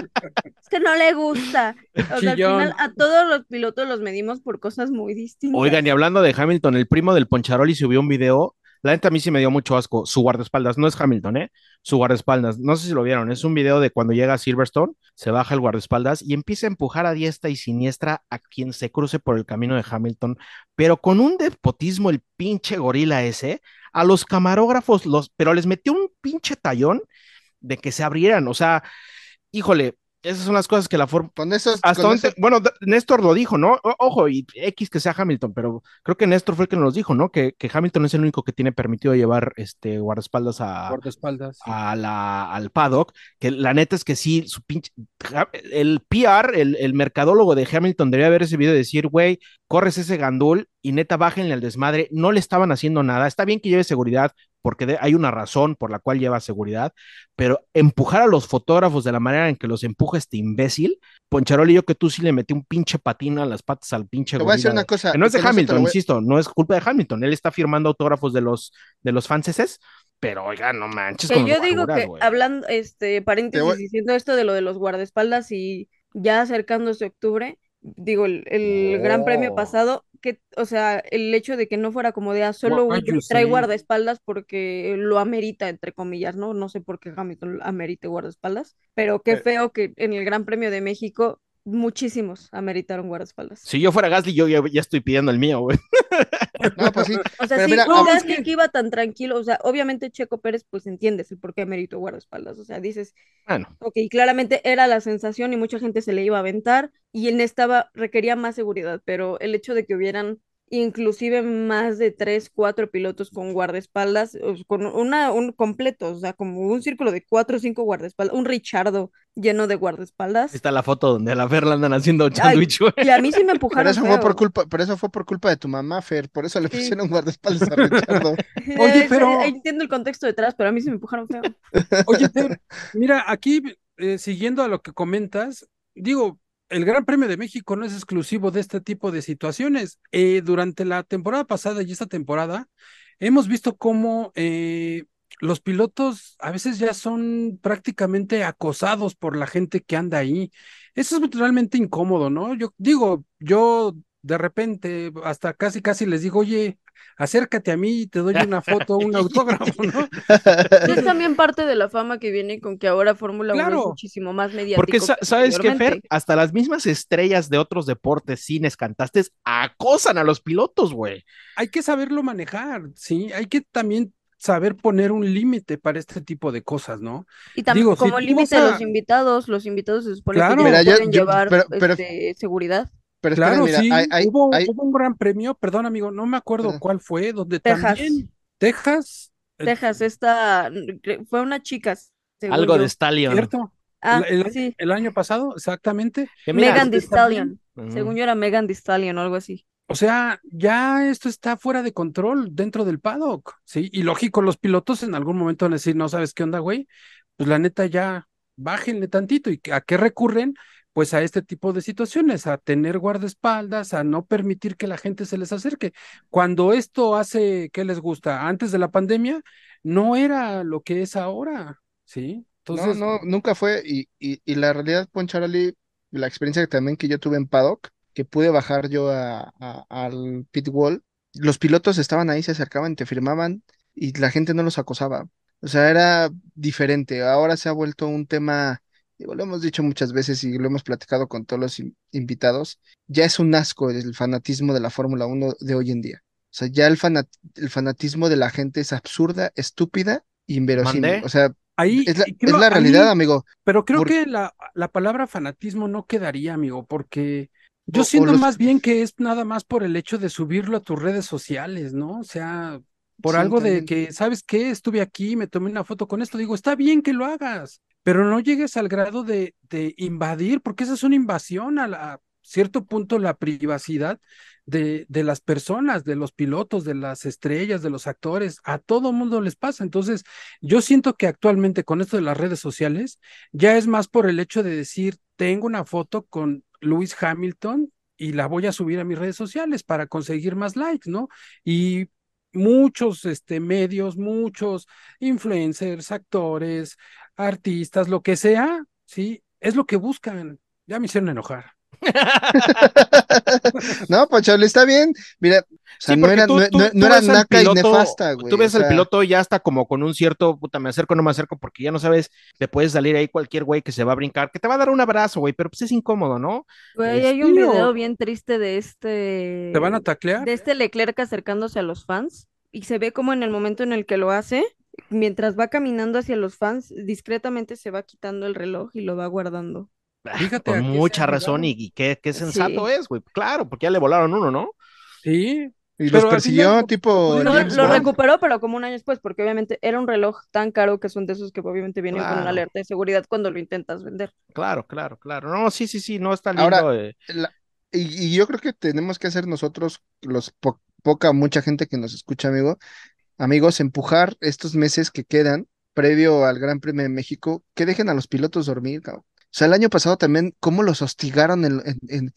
es que no le gusta. O sea, al final a todos los pilotos los medimos por cosas muy distintas. Oigan, y hablando de Hamilton, el primo del Poncharoli subió un video. La neta a mí sí me dio mucho asco. Su guardaespaldas, no es Hamilton, ¿eh? Su guardaespaldas. No sé si lo vieron. Es un video de cuando llega a Silverstone, se baja el guardaespaldas y empieza a empujar a diestra y siniestra a quien se cruce por el camino de Hamilton, pero con un despotismo el pinche gorila ese. A los camarógrafos, los, pero les metió un pinche tallón de que se abrieran. O sea, híjole, esas son las cosas que la Fórmula con esos, hasta con donde, esos- bueno, Néstor lo dijo, ¿no? O- Ojo, y X que sea Hamilton, pero creo que Néstor fue el que nos dijo, ¿no? Que, que Hamilton es el único que tiene permitido llevar este guardaespaldas a, Guardaespaldas. a la, al paddock, que la neta es que sí, su pinche, el PR, el, el mercadólogo de Hamilton debería haber recibido y decir, güey, corres ese gandul y neta bájenle al desmadre, no le estaban haciendo nada, está bien que lleve seguridad, porque de- hay una razón por la cual lleva seguridad, pero empujar a los fotógrafos de la manera en que los empuja este imbécil, Poncharoli, yo que tú sí le metí un pinche patín a las patas al pinche te voy a decir una cosa, que no es de Hamilton, voy- insisto, no es culpa de Hamilton, él está firmando autógrafos de los, de los franceses, pero oiga, no manches. Que yo digo que güey. hablando, este, paréntesis, voy- diciendo esto de lo de los guardaespaldas y ya acercándose octubre, digo, el, el Gran Premio pasado, que, o sea, el hecho de que no fuera como de ah, solo un trae guardaespaldas porque lo amerita, entre comillas, ¿no? No sé por qué Hamilton amerite guardaespaldas, pero qué Eh. feo que en el Gran Premio de México muchísimos ameritaron guardaespaldas. Si yo fuera Gasly, yo ya, ya estoy pidiendo el mío, güey. No, pues sí. O sea, Pero sí, mira, ah, Gasly que iba tan tranquilo, o sea, obviamente Checo Pérez, pues entiendes el por qué ameritó guardaespaldas, o sea, dices, Bueno, ok, claramente era la sensación y mucha gente se le iba a aventar y él estaba, requería más seguridad, pero el hecho de que hubieran inclusive más de tres, cuatro pilotos con guardaespaldas, con una, un completo, o sea, como un círculo de cuatro o cinco guardaespaldas, un Richardo lleno de guardaespaldas. está la foto donde a la Fer la andan haciendo sándwich. Y a mí sí me Pero empujaron eso fue por feo. culpa, pero eso fue por culpa de tu mamá, Fer, por eso le Sí. pusieron guardaespaldas a Richardo. Oye, Eh, pero- Entiendo el contexto detrás, pero a mí sí me empujaron feo. Oye, Fer, mira, aquí eh, siguiendo a lo que comentas, digo, el Gran Premio de México no es exclusivo de este tipo de situaciones. Eh, durante la temporada pasada y esta temporada, hemos visto cómo eh, los pilotos a veces ya son prácticamente acosados por la gente que anda ahí. Eso es realmente incómodo, ¿no? Yo digo, yo de repente hasta casi casi les digo, oye, acércate a mí y te doy una foto, un autógrafo, ¿no? Es también parte de la fama que viene con que ahora Fórmula 1 es muchísimo más mediático. Porque sa- que sabes que Fer, hasta las mismas estrellas de otros deportes, cines, cantastes, acosan a los pilotos, güey. hay que saberlo manejar, ¿sí? Hay que también saber poner un límite para este tipo de cosas, ¿no? Y también digo, como límite a a- los invitados, los invitados se supone Claro. que Mira, pueden yo- llevar pero- pero- este, seguridad. Pero Claro, mira, sí, hay, hay- hubo, hay- hubo un gran premio, perdón amigo, no me acuerdo cuál fue, donde Texas. también Texas, eh, Texas, esta fue una chica, según Algo yo. de Stallion. ¿cierto? Ah, el, el- sí. el año pasado, exactamente. Mira, Megan Thee también. Stallion. Según yo era Megan Thee Stallion o algo así. O sea, ya esto está fuera de control dentro del paddock, ¿sí? Y lógico, los pilotos en algún momento van a decir, no sabes qué onda, güey, pues la neta ya bájenle tantito. ¿Y a qué recurren? Pues a este tipo de situaciones, a tener guardaespaldas, a no permitir que la gente se les acerque. Cuando esto hace, ¿qué les gusta? Antes de la pandemia, no era lo que es ahora, ¿sí? Entonces, no, no, nunca fue. Y, y, y la realidad, Poncharoli, la experiencia que también que yo tuve en Paddock, que pude bajar yo a, a- al pit wall, los pilotos estaban ahí, se acercaban, te firmaban y la gente no los acosaba. O sea, era diferente. Ahora se ha vuelto un tema, digo, lo hemos dicho muchas veces y lo hemos platicado con todos los in- invitados, ya es un asco el fanatismo de la Fórmula 1 de hoy en día. O sea, ya el, fanat- el fanatismo de la gente es absurda, estúpida y inverosímil. ¿Mandé? O sea, ahí es la, es ahí- realidad, amigo. Pero creo Por- que la, la palabra fanatismo no quedaría, amigo, porque yo O- o siento los- más bien que es nada más por el hecho de subirlo a tus redes sociales, ¿no? O sea, por Sí, algo de que, ¿sabes qué? Estuve aquí, me tomé una foto con esto, digo, está bien que lo hagas, pero no llegues al grado de, invadir, porque esa es una invasión a, cierto punto la privacidad de, de las personas, de los pilotos, de las estrellas, de los actores, a todo mundo les pasa. Entonces, yo siento que actualmente con esto de las redes sociales, ya es más por el hecho de decir, tengo una foto con Lewis Hamilton y la voy a subir a mis redes sociales para conseguir más likes, ¿no? Y muchos este, medios, muchos influencers, actores, artistas, lo que sea, ¿sí? Es lo que buscan. Ya me hicieron enojar. No, Poncharoli, está bien. Mira, o sea, Sí, no porque era, tú- no, tú- no- tú no era naca y nefasta, güey. Tú ves o al piloto ya está como con un cierto, puta, me acerco, no me acerco, porque ya no sabes, te puede salir ahí cualquier güey que se va a brincar, que te va a dar un abrazo, güey, pero pues es incómodo, ¿no? Güey, hay un video bien triste de este. ¿Te van a taclear? de este Leclerc acercándose a los fans y se ve como en el momento en el que lo hace, mientras va caminando hacia los fans, discretamente se va quitando el reloj y lo va guardando. Fíjate a Con mucha ha razón y, qué, qué sensato Sí. es, güey. Claro, porque ya le volaron uno, ¿no? Sí, Y Pero los persiguió final, tipo No, lo recuperó, pero como un año después, porque obviamente era un reloj tan caro que son de esos que obviamente vienen con una alerta de seguridad cuando lo intentas vender. Claro, claro, claro. No, sí, sí, sí, no está lindo. Ahora, eh. La- y, y yo creo que tenemos que hacer nosotros, los po- poca, mucha gente que nos escucha, amigo, amigos, empujar estos meses que quedan previo al Gran Premio de México, que dejen a los pilotos dormir, cabrón. O sea, el año pasado también, cómo los hostigaron en, en, en-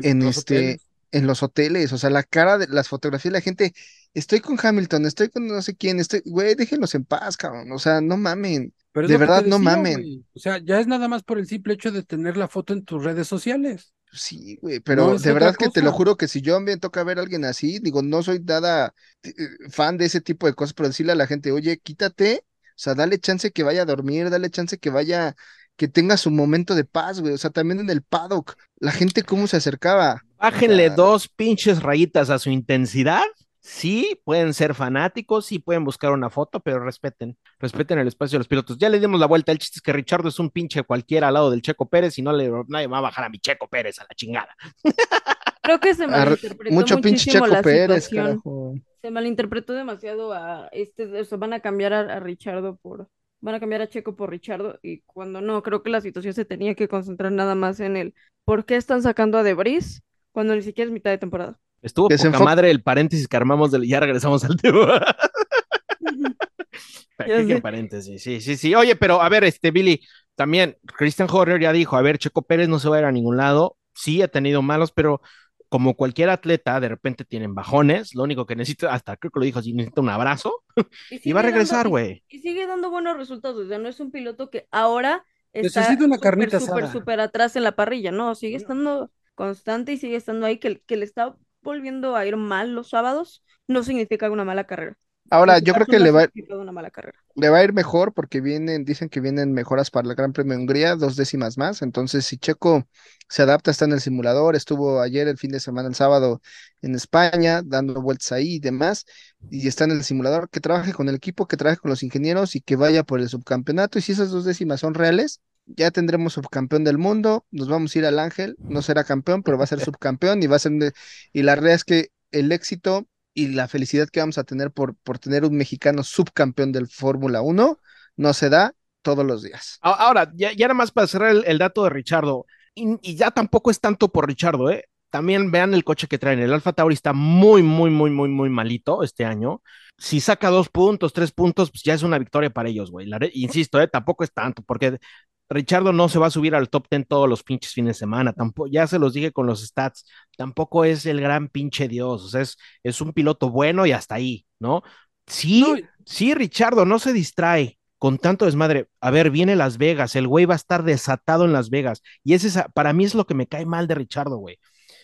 en los este, hoteles. en los hoteles, o sea, la cara de las fotografías de la gente, estoy con Hamilton, estoy con no sé quién, estoy, güey, déjenlos en paz, cabrón, o sea, no mamen. Pero de verdad, no mamen. O sea, ya es nada más por el simple hecho de tener la foto en tus redes sociales. Sí, güey, pero No, de verdad que te lo juro que si yo me toca ver a alguien así, digo, no soy nada eh, fan de ese tipo de cosas, pero decirle a la gente, oye, quítate, o sea, dale chance que vaya a dormir, dale chance que vaya, que tenga su momento de paz, güey, o sea, también en el paddock, la gente cómo se acercaba. Bájenle sea- dos pinches rayitas a su intensidad. Sí, pueden ser fanáticos, sí pueden buscar una foto, pero respeten, respeten el espacio de los pilotos. Ya le dimos la vuelta. El chiste es que Richardo es un pinche cualquiera al lado del Checo Pérez y no le nadie va a bajar a mi Checo Pérez a la chingada. Creo que se malinterpretó Mucho pinche Checo la Pérez, carajo. Se malinterpretó demasiado a este, o sea, van a cambiar a, a Richardo por, van a cambiar a Checo por Richardo y cuando no, creo que la situación se tenía que concentrar nada más en el por qué están sacando a Debris cuando ni siquiera es mitad de temporada. Estuvo Que poca madre el paréntesis que armamos del ya regresamos al tema. Qué paréntesis, sí, sí, sí. Oye, pero a ver, este Billy, también Christian Horner ya dijo, a ver, Checo Pérez no se va a ir a ningún lado. Sí, ha tenido malos, pero como cualquier atleta, de repente tienen bajones. Lo único que necesita, hasta creo que lo dijo así, necesita un abrazo y va a regresar, güey. Y, sigue dando buenos resultados, o sea, no es un piloto que ahora está una súper, carnita súper, asada. súper atrás en la parrilla, no, sigue estando constante y sigue estando ahí, que, que le está volviendo a ir mal los sábados, no significa una mala carrera. Ahora, yo creo que le va, significa una mala carrera. le va a ir mejor porque vienen, dicen que vienen mejoras para el Gran Premio de Hungría, dos décimas más. Entonces, si Checo se adapta, está en el simulador, estuvo ayer el fin de semana, el sábado, en España, dando vueltas ahí y demás, y está en el simulador, que trabaje con el equipo, que trabaje con los ingenieros y que vaya por el subcampeonato. Y si esas dos décimas son reales, ya tendremos subcampeón del mundo, nos vamos a ir al Ángel, no será campeón, pero va a ser subcampeón y va a ser, de- y la realidad es que el éxito y la felicidad que vamos a tener por, por tener un mexicano subcampeón del Fórmula 1 no se da todos los días. Ahora, ya, ya nada más para cerrar el, el dato de Richardo, y, y ya tampoco es tanto por Richardo, ¿eh? También vean el coche que traen. El Alfa Tauri está muy, muy, muy, muy, muy malito este año. Si saca dos puntos, tres puntos, pues ya es una victoria para ellos, güey. La Insisto, ¿eh? Tampoco es tanto, porque Richardo no se va a subir al top 10 todos los pinches fines de semana. Tampoco, ya se los dije con los stats. Tampoco es el gran pinche Dios. O sea, es, es un piloto bueno y hasta ahí, ¿no? Sí, No, Sí, Richardo, no se distrae con tanto desmadre. A ver, viene Las Vegas, el güey va a estar desatado en Las Vegas. Y ese es, para mí es lo que me cae mal de Richardo, güey.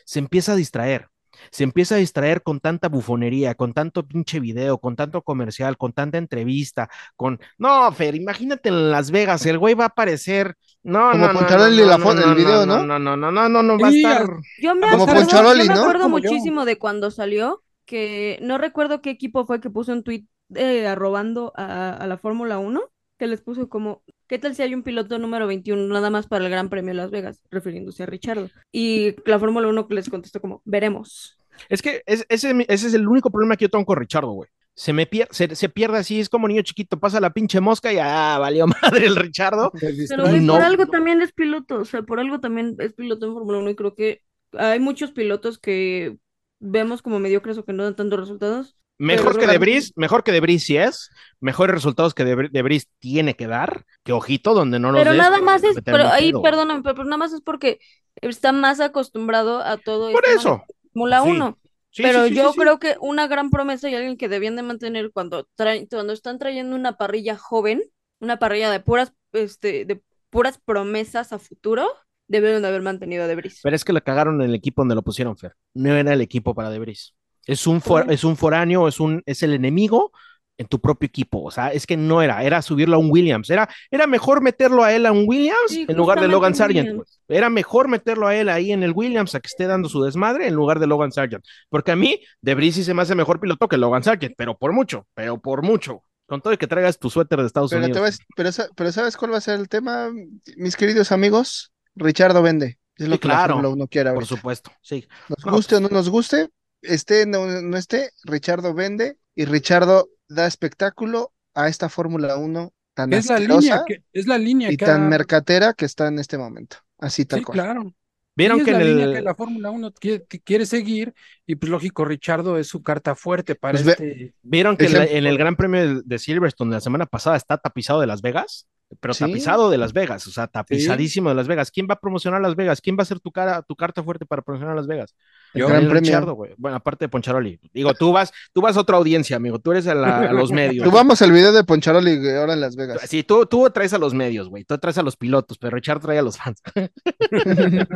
Se empieza a distraer. Se empieza a distraer con tanta bufonería, con tanto pinche video, con tanto comercial, con tanta entrevista, con... No, Fer, imagínate en Las Vegas, el güey va a aparecer... No, Como no, no, Poncharoli no, la no, fo- no, el video, no, ¿no? No, no, no, no, no, no, va a estar... Yo me Como acuerdo, Poncharoli, yo me ¿no? acuerdo yo. muchísimo de cuando salió, que no recuerdo qué equipo fue que puso un tweet eh, arrobando a, a la Fórmula 1, que les puso como, ¿qué tal si hay un piloto número 21 nada más para el Gran Premio de Las Vegas? Refiriéndose a Richardo. Y la Fórmula 1 les contestó como, veremos. Es que es- ese, ese es el único problema que yo tengo con Richardo, güey. Se me pierde, se, se pierde así, es como niño chiquito, pasa la pinche mosca y ah, valió madre el Richardo. Pero güey, no. por algo también es piloto, o sea, por algo también es piloto en Fórmula 1 y creo que hay muchos pilotos que vemos como mediocres o que no dan tantos resultados. Mejor Pero que. Debris, mejor que Debris sí es, mejores resultados que Debris, tiene que dar, que ojito, donde no los Pero des, nada más es, pero ahí, perdóname, pero, pero nada más es porque está más acostumbrado a todo Por este eso. Fórmula Sí. 1. Sí, pero sí, sí, yo sí, sí. creo que una gran promesa y alguien que debían de mantener cuando traen, cuando están trayendo una parrilla joven, una parrilla de puras, este, de puras promesas a futuro, debieron de haber mantenido a Debris. Pero es que le cagaron en el equipo donde lo pusieron, Fer. No era el equipo para Debris. Es un, for- es un foráneo, es, un, es el enemigo en tu propio equipo. O sea, es que no era, era subirlo a un Williams. Era, era mejor meterlo a él a un Williams Sí, en lugar de Logan Sargent. Williams. güey. Era mejor meterlo a él ahí en el Williams a que esté dando su desmadre en lugar de Logan Sargent. Porque a mí, Debris sí se me hace mejor piloto que Logan Sargent, pero por mucho, pero por mucho. Con todo y que traigas tu suéter de Estados Pero, Unidos. dec- pero, pero ¿sabes cuál va a ser el tema, mis queridos amigos? Richardo vende. Es lo Sí, que la claro, Fórmula 1 quiere por supuesto, sí. Nos No, guste o pues- no nos guste, esté no, no esté, Richardo vende y Richardo da espectáculo a esta Fórmula 1 tan Es la línea que, es la línea y que tan ha- mercatera que está en este momento. Así tal Sí, cual. claro. Vieron Sí, que es la línea que la Fórmula 1 quiere, quiere seguir y pues lógico, Richardo es su carta fuerte para Pues ve- este... ¿Vieron que en, la- Ejemplo. en el Gran Premio de, de Silverstone la semana pasada está tapizado de Las Vegas? Pero Sí. tapizado de Las Vegas, o sea, tapizadísimo de Las Vegas. ¿Quién va a promocionar Las Vegas? ¿Quién va a ser tu cara, tu carta fuerte para promocionar Las Vegas? El Yo- Gran. Richardo, güey. Bueno, aparte de Poncharoli. Digo, tú vas, tú vas a otra audiencia, amigo. Tú eres a, la- a los medios. Subamos el video de Poncharoli güey, ahora en Las Vegas. Sí, tú, tú traes a los medios, güey. Tú traes a los pilotos, pero Richard trae a los fans.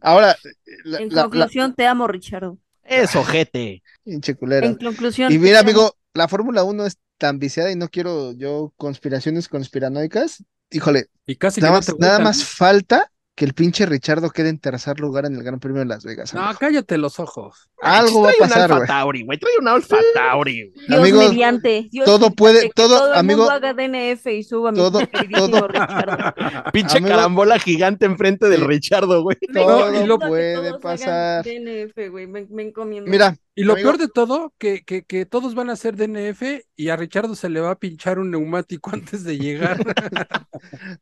Ahora, la, En la- la- conclusión, te amo, Richardo. Es ojete. En conclusión. Y mira, amigo, la Fórmula 1 es tan viciada y no quiero yo conspiraciones conspiranoicas. Híjole, Y casi nada no más, nada más falta que el pinche Richardo quede en tercer lugar en el Gran Premio de Las Vegas. No, amigo. cállate los ojos. Algo va a Trae un pasar, Alfa güey. Tauri, güey. Trae un Alfa Tauri. güey. Dios Amigos, mediante. Dios todo puede- todo, amigo, mundo haga DNF y suba mi todo- queridísimo todo- Richardo. Pinche Amigo- carambola gigante enfrente del. Richardo, güey. Todo a que puede pasar. DNF, güey. Me, me encomiendo. Mira, Y lo Amigo- peor de todo, que, que, que todos van a hacer DNF y a Richardo se le va a pinchar un neumático antes de llegar.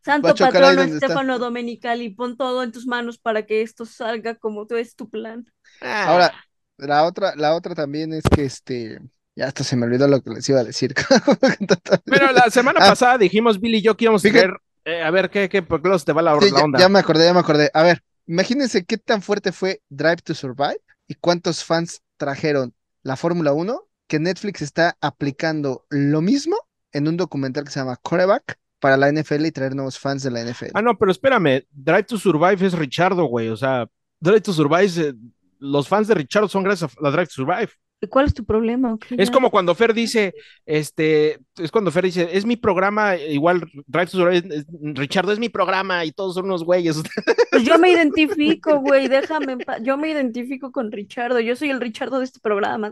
Santo patrono. Estefano Domenicali, pon todo en tus manos para que esto salga como tú es tu plan. Ah, ahora, la otra, la otra también es que este, ya hasta se me olvidó lo que les iba a decir. Pero la semana Ah. pasada dijimos, Billy y yo, que íbamos a traer. eh, a ver, ¿qué, qué, por qué los te va la, Sí, la onda? ya me acordé, ya me acordé. A ver, imagínense qué tan fuerte fue Drive to Survive y cuántos fans trajeron la Fórmula 1, que Netflix está aplicando lo mismo en un documental que se llama Coreback para la NFL y traer nuevos fans de la NFL. Ah, no, pero espérame. Drive to Survive es Richardo, güey. O sea, Drive to Survive, eh, los fans de Richardo son gracias a la Drive to Survive. ¿Y cuál es tu problema? Es ya. como cuando Fer dice, este, es cuando Fer dice, es mi programa, igual Drive to Survive, es- Richardo es mi programa y todos son unos güeyes. Pues yo me identifico, güey, déjame en paz. Yo me identifico con Richardo. Yo soy el Richardo de este programa.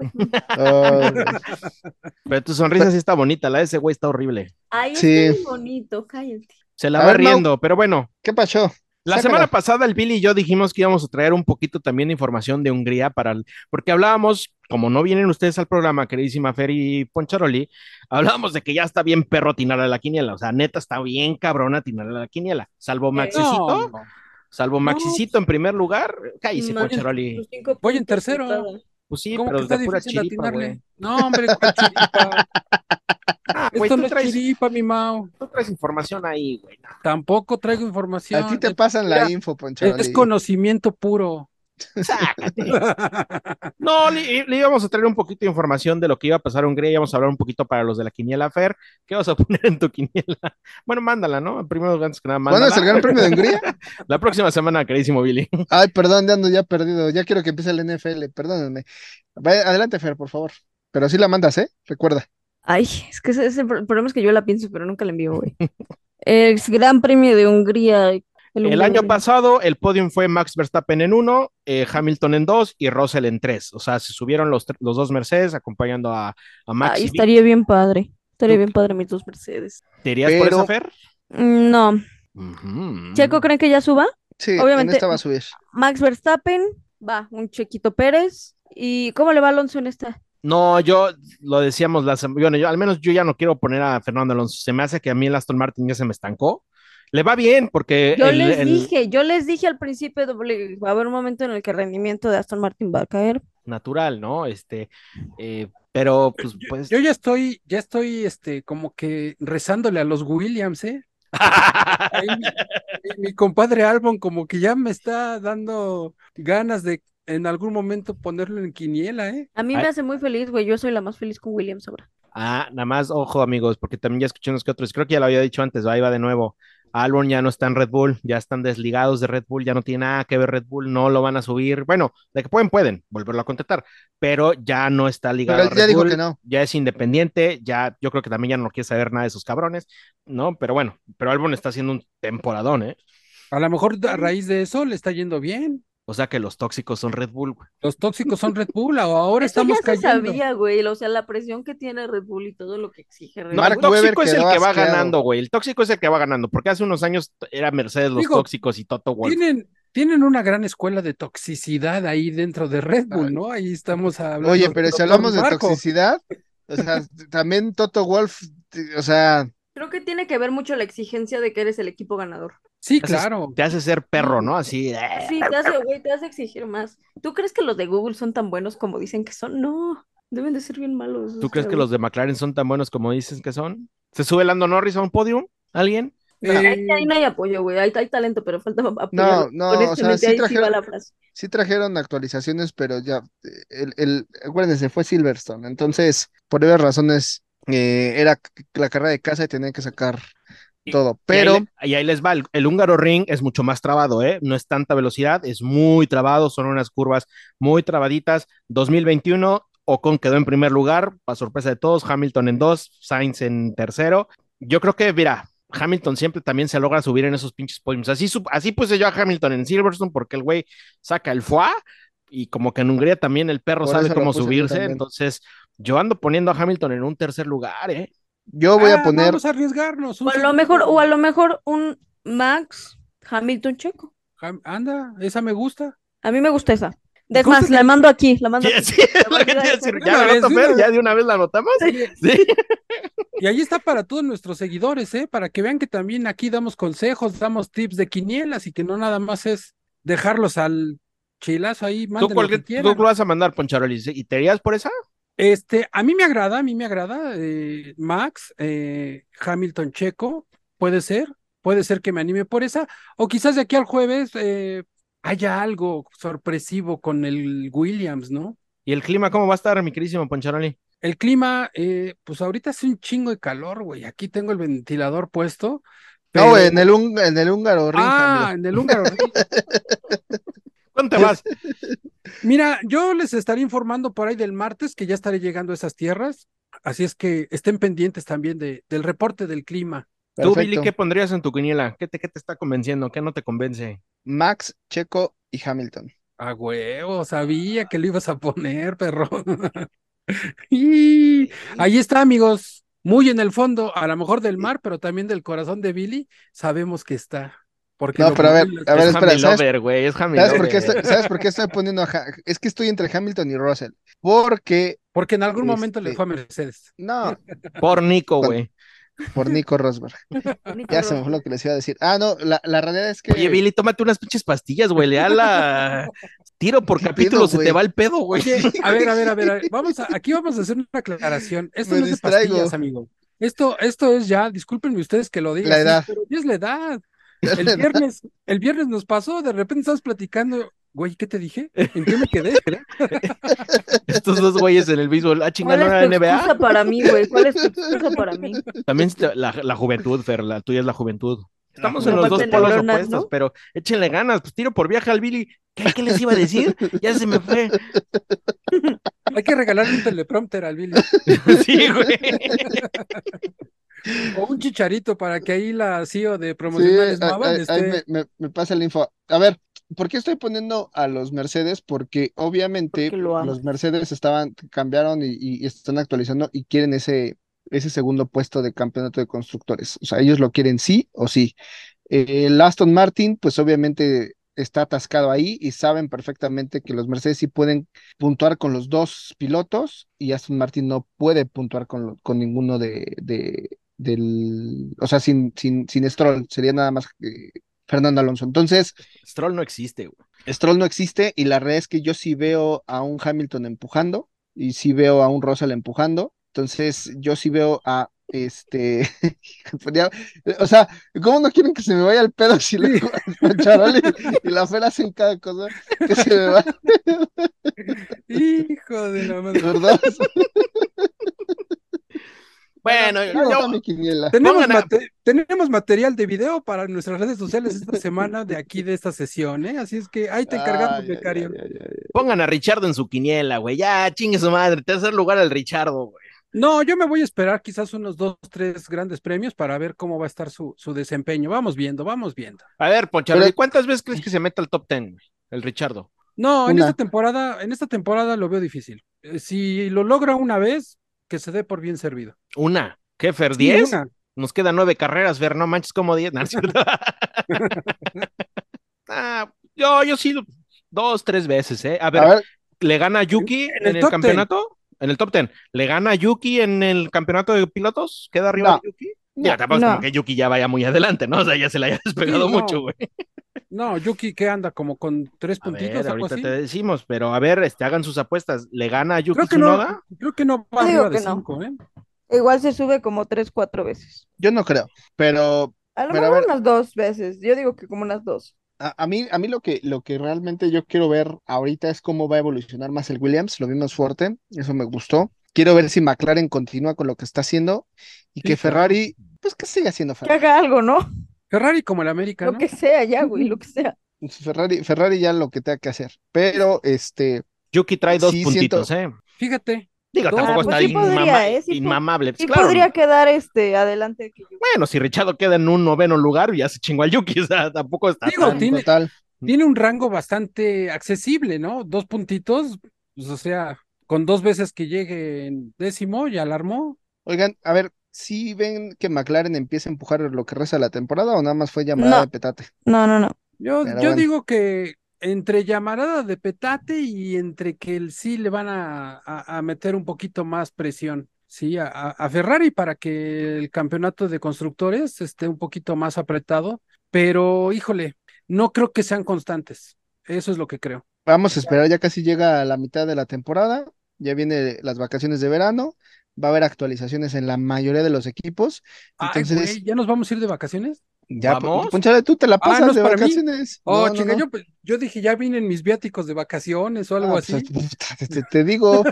Oh, Pero tu sonrisa sí está bonita, la de ese güey está horrible. Ahí Sí. está muy bonito, cállate. Se la A va ver, riendo, pero bueno. ¿Qué pasó? La Sácala. semana pasada el Billy y yo dijimos que íbamos a traer un poquito también de información de Hungría para el- porque hablábamos, como no vienen ustedes al programa, queridísima Fer y Poncharoli, hablábamos de que ya está bien perro atinar a la quiniela, o sea, neta está bien cabrón atinar a la quiniela, salvo Maxicito, No, salvo Maxicito en primer lugar, cállese Más Poncharoli, Voy en tercero. pues sí, ¿cómo pero que está de pura chiripa. No, hombre. Ah, güey, Esto tú no es traes, chiripa, mi Mau. tú traes información ahí, güey. no. Tampoco traigo información. A ti te Es- pasan la mira, info, Poncharoli. Es conocimiento puro. Sácate. No, le, le íbamos a traer un poquito de información de lo que iba a pasar en Hungría, íbamos a hablar un poquito para los de la quiniela Fer. ¿Qué vas a poner en tu quiniela? Bueno, mándala, ¿no? Primero, antes que nada, ¿Cuándo mándala. es el Gran Premio de Hungría? La próxima semana, queridísimo Billy. Ay, perdón, ya ando ya perdido. Ya quiero que empiece el NFL, perdónenme. Adelante, Fer, por favor. Pero sí la mandas, ¿eh? Recuerda. Ay, es que ese, ese el problema es que yo la pienso, pero nunca la envío, güey. El Gran Premio de Hungría. El, El Hungría- año pasado, el podium fue Max Verstappen en uno, eh, Hamilton en dos y Russell en tres. O sea, se subieron los, los dos Mercedes acompañando a, a Max. Vic. estaría bien padre. Estaría Tú- bien padre mis dos Mercedes. ¿Te irías por Pero- esa Fer? Mm, No. ¿Checo creen que ya suba? Sí, en Obviamente- esta va a subir. Max Verstappen, va, un Chequito Pérez. ¿Y cómo le va Alonso en esta? No, yo lo decíamos la semana, bueno, yo al menos yo ya no quiero poner a Fernando Alonso. Se me hace que a mí el Aston Martin ya se me estancó. Le va bien porque Yo el- les el dije, yo les dije al principio, va a haber un momento en el que el rendimiento de Aston Martin va a caer. natural, ¿no? Este, eh, pero pues, pues. Yo ya estoy, ya estoy, este, como que rezándole a los Williams, ¿eh? Ahí mi- mi compadre Albon como que ya me está dando ganas de en algún momento ponerlo en quiniela, ¿eh? A mí Ay. me hace muy feliz, güey. Yo soy la más feliz con Williams ahora. Ah, nada más, ojo, amigos, porque también ya escuché unos que otros. Creo que ya lo había dicho antes, ahí va de nuevo. Albon ya no está en Red Bull, ya están desligados de Red Bull, ya no tiene nada que ver Red Bull, no lo van a subir. Bueno, de que pueden, pueden volverlo a contratar, pero ya no está ligado Pero a ya Red dijo Bull, que no. ya es independiente, ya yo creo que también ya no quiere saber nada de esos cabrones, ¿no? Pero bueno, pero Albon está haciendo un temporadón, ¿eh? A lo mejor a raíz de eso le está yendo bien. O sea que los tóxicos son Red Bull, güey. Los tóxicos son Red Bull, ahora Eso estamos ya se cayendo. sabía, güey. O sea, la presión que tiene Red Bull y todo lo que exige Red No, Mark el tóxico es el que va asqueado. ganando, güey. El tóxico es el que va ganando, porque hace unos años era Mercedes los Digo, tóxicos y Toto Wolff. Tienen, tienen una gran escuela de toxicidad ahí dentro de Red Bull, ¿no? Ahí estamos hablando. Oye, pero si hablamos de toxicidad, o sea, también Toto Wolf, o sea, Creo que tiene que ver mucho la exigencia de que eres el equipo ganador. Sí, Te haces- claro. Te hace ser perro, ¿no? Así. eh, Sí, te hace, güey, te hace exigir más. ¿Tú crees que los de Google son tan buenos como dicen que son? No, deben de ser bien malos. ¿Tú crees sea, que los de McLaren son tan buenos como dicen que son? ¿Se sube Lando Norris a un podium? ¿Alguien? Eh, Ahí, ahí no hay apoyo, güey. Ahí hay talento, pero falta apoyo. No, no, o sea, Honestamente, sí ahí sí trajeron- va la frase. Sí trajeron actualizaciones, pero ya, el, el, acuérdense, fue Silverstone. Entonces, por varias razones, eh, era la carrera de casa y tenían que sacar Y- todo. Y ahí Pero, y ahí les va, el, el húngaro ring es mucho más trabado, ¿eh? No es tanta velocidad, es muy trabado, son unas curvas muy trabaditas. 2021, Ocon quedó en primer lugar, a sorpresa de todos, Hamilton en dos, Sainz en tercero. Yo creo que, mira, Hamilton siempre también se logra subir en esos pinches podiums. Así, así puse yo a Hamilton en Silverstone porque el güey saca el foie y como que en Hungría también el perro Por sabe cómo subirse. Entonces, yo ando poniendo a Hamilton en un tercer lugar, ¿eh? yo voy ah, a poner, Vamos a arriesgarnos. O a lo mejor, o a lo mejor un Max Hamilton Checo. Anda, esa me gusta. A mí me gusta esa. Es más, que- la mando aquí, la mando aquí. sí, es lo que te iba a decir. De ¿Ya de una vez. ¿Ya de una vez la notamos? Oye, Sí. Y ahí está para todos nuestros seguidores, ¿eh? Para que vean que también aquí damos consejos, damos tips de quinielas y que no nada más es dejarlos al chilazo ahí, ¿Tú, que tú lo vas a mandar, Poncharoli? ¿Y te irías por esa? Este, a mí me agrada, a mí me agrada, eh, Max, eh, Hamilton Checo, puede ser, puede ser que me anime por esa, o quizás de aquí al jueves eh, haya algo sorpresivo con el Williams, ¿no? ¿Y el clima cómo va a estar, mi queridísimo Poncharoli? El clima, eh, pues ahorita hace un chingo de calor, güey, aquí tengo el ventilador puesto. no, pero- en el, en el húngaro ring, Ah, amigo. en el húngaro. Ring. ¿Cuándo te vas? Mira, yo les estaré informando por ahí del martes que ya estaré llegando a esas tierras, así es que estén pendientes también de, del reporte del clima. Tú. Billy, ¿qué pondrías en tu quiniela? ¿Qué te, qué te está convenciendo? ¿Qué no te convence? Max, Checo y Hamilton. A huevo, sabía que lo ibas a poner, perro. y ahí está, amigos. Muy en el fondo, a lo mejor del mar, pero también del corazón de Billy, sabemos que está. Porque No, pero a ver, a ver, es espera, ¿sabes? Lover, güey, es ¿Sabes por, qué estoy, ¿Sabes por qué estoy poniendo a Es que estoy entre Hamilton y Russell. Porque, Porque en algún momento le Este- fue a Mercedes. no, Por Nico, güey. por Nico Rosberg. Ya se me fue lo que les iba a decir. Ah, no, la, la realidad es que. Oye, Billy, tómate unas pinches pastillas, güey. Le da la... Tiro por ¿Qué capítulo, pedo, se te va el pedo, güey. A ver, a ver, a ver, a ver, Vamos a, aquí vamos a hacer una aclaración. Esto Me no es de pastillas, amigo. Esto, esto es ya, discúlpenme ustedes que lo digan. La edad. pero ya es la edad. El viernes, el viernes nos pasó, de repente estabas platicando, güey, ¿qué te dije? ¿En qué me quedé? Estos dos güeyes en el béisbol. Ah, ¿Cuál chingada, ¿no es tu excusa para mí, güey? ¿Cuál es tu excusa para mí? También la, la juventud, Fer, la tuya es la juventud. Estamos La en los dos polos neuronas, opuestos, ¿no? pero échenle ganas. Pues tiro por viaje al Billy. ¿Qué, qué les iba a decir? Ya se me fue. Hay que regalarle un teleprompter al Billy Sí, güey. O un chicharito para que ahí la CEO de Sí, promocionales esté. ahí me, me- me pasa la info. A ver, ¿por qué estoy poniendo a los Mercedes? Porque obviamente Porque lo amo. los Mercedes estaban, cambiaron y, y están actualizando y quieren ese, ese segundo puesto de campeonato de constructores. O sea, ellos lo quieren sí o sí. Eh, el Aston Martin, pues obviamente está atascado ahí y saben perfectamente que los Mercedes sí pueden puntuar con los dos pilotos y Aston Martin no puede puntuar con, lo- con ninguno de, de- del, o sea, sin, sin, sin Stroll, sería nada más que Fernando Alonso. Entonces, Stroll no existe, güey. Stroll no existe y la realidad es que yo sí veo a un Hamilton empujando y sí veo a un Russell empujando. Entonces, yo sí veo a este, o sea, ¿cómo no quieren que se me vaya el pedo si le a Charoli y la Fer hacen cada cosa que se me va, Hijo de la madre. ¿verdad? Bueno, yo- quiniela. Tenemos, mate- tenemos material de video para nuestras redes sociales esta semana de aquí de esta sesión, ¿eh? Así es que ahí te encargamos, Ay, becario. ay, ay, ay. pongan a Richardo en su quiniela, güey. Ya, chingue su madre. Tercer lugar al Richardo, güey. No, yo me voy a esperar quizás unos dos, tres grandes premios para ver cómo va a estar su, su desempeño. Vamos viendo, vamos viendo. A ver, Poncharoli, Pero- ¿cuántas veces crees que se meta al top ten, güey? El Richardo. No, en Una. esta temporada, en esta temporada lo veo difícil. Eh, Si lo logra una vez, que se dé por bien servido. Una. ¿Qué, Fer? Sí, ¿Diez? una. Nos quedan nueve carreras, Fer. No manches como diez. No, ah, yo, yo sí, dos, tres veces, ¿eh? A ver, A ver, ¿le gana Yuki en en, el campeonato? En el top ten. ¿Le gana a Yuki en el campeonato de pilotos? ¿Queda arriba No. de Yuki? Ya, tampoco es No. como que Yuki ya vaya muy adelante, ¿no? O sea, ya se le haya despegado Sí, no. mucho, güey. No, Yuki, ¿qué anda? Como con tres A puntitos, ver, ahorita así. te decimos, pero a ver, este, hagan sus apuestas. ¿Le gana a Yuki Creo que no, Tsunoda? creo que no va arriba de que no. cinco, ¿eh? Igual se sube como tres, cuatro veces. Yo no creo, pero A lo Pero a mejor ver. unas dos veces. Yo digo que como unas dos. a, a mí, a mí lo que, lo que realmente yo quiero ver ahorita es cómo va a evolucionar más el Williams. Lo vimos fuerte, eso me gustó. Quiero ver si McLaren continúa con lo que está haciendo y Sí, que claro. Ferrari, pues que siga haciendo Que Ferrari. haga algo, ¿no? Ferrari como el América, Lo ¿no? que sea ya, güey, lo que sea. Ferrari, Ferrari ya lo que tenga que hacer. Pero este, Yuki trae dos Sí, puntitos, ¿eh? Fíjate, Digo, Dos. tampoco Ah, pues está sí podría, inmama- ¿eh? Sí po- inmamable. Sí Pues claro, podría quedar este adelante que yo. Bueno, si Richardo queda en un noveno lugar, ya se chingó al Yuki, o sea, tampoco está Digo, tan- tiene- total. tiene un rango bastante accesible, ¿no? Dos puntitos, pues, o sea, con dos veces que llegue en décimo, ya la armó. Oigan, a ver, si ven que McLaren empieza a empujar lo que resta de la temporada o nada más fue llamada No. de petate. No, no, no. Yo, Pero yo bueno. digo que entre llamarada de petate y entre que el sí le van a, a- a meter un poquito más presión, sí, a, Ferrari para que el campeonato de constructores esté un poquito más apretado, pero híjole, no creo que sean constantes. Eso es lo que creo. Vamos a esperar, ya casi llega a la mitad de la temporada, ya viene las vacaciones de verano, va a haber actualizaciones en la mayoría de los equipos. Ay, Entonces, güey, ¿ya nos vamos a ir de vacaciones? Ya, ¿Vamos? pues, Ponchale, tú te la Ah, pasas ¿no es de para mí? vacaciones. Oh, No, no, chinga, no. Yo, pues, yo dije, ya vienen mis viáticos de vacaciones o Ah, algo pues, así. te, te- te digo,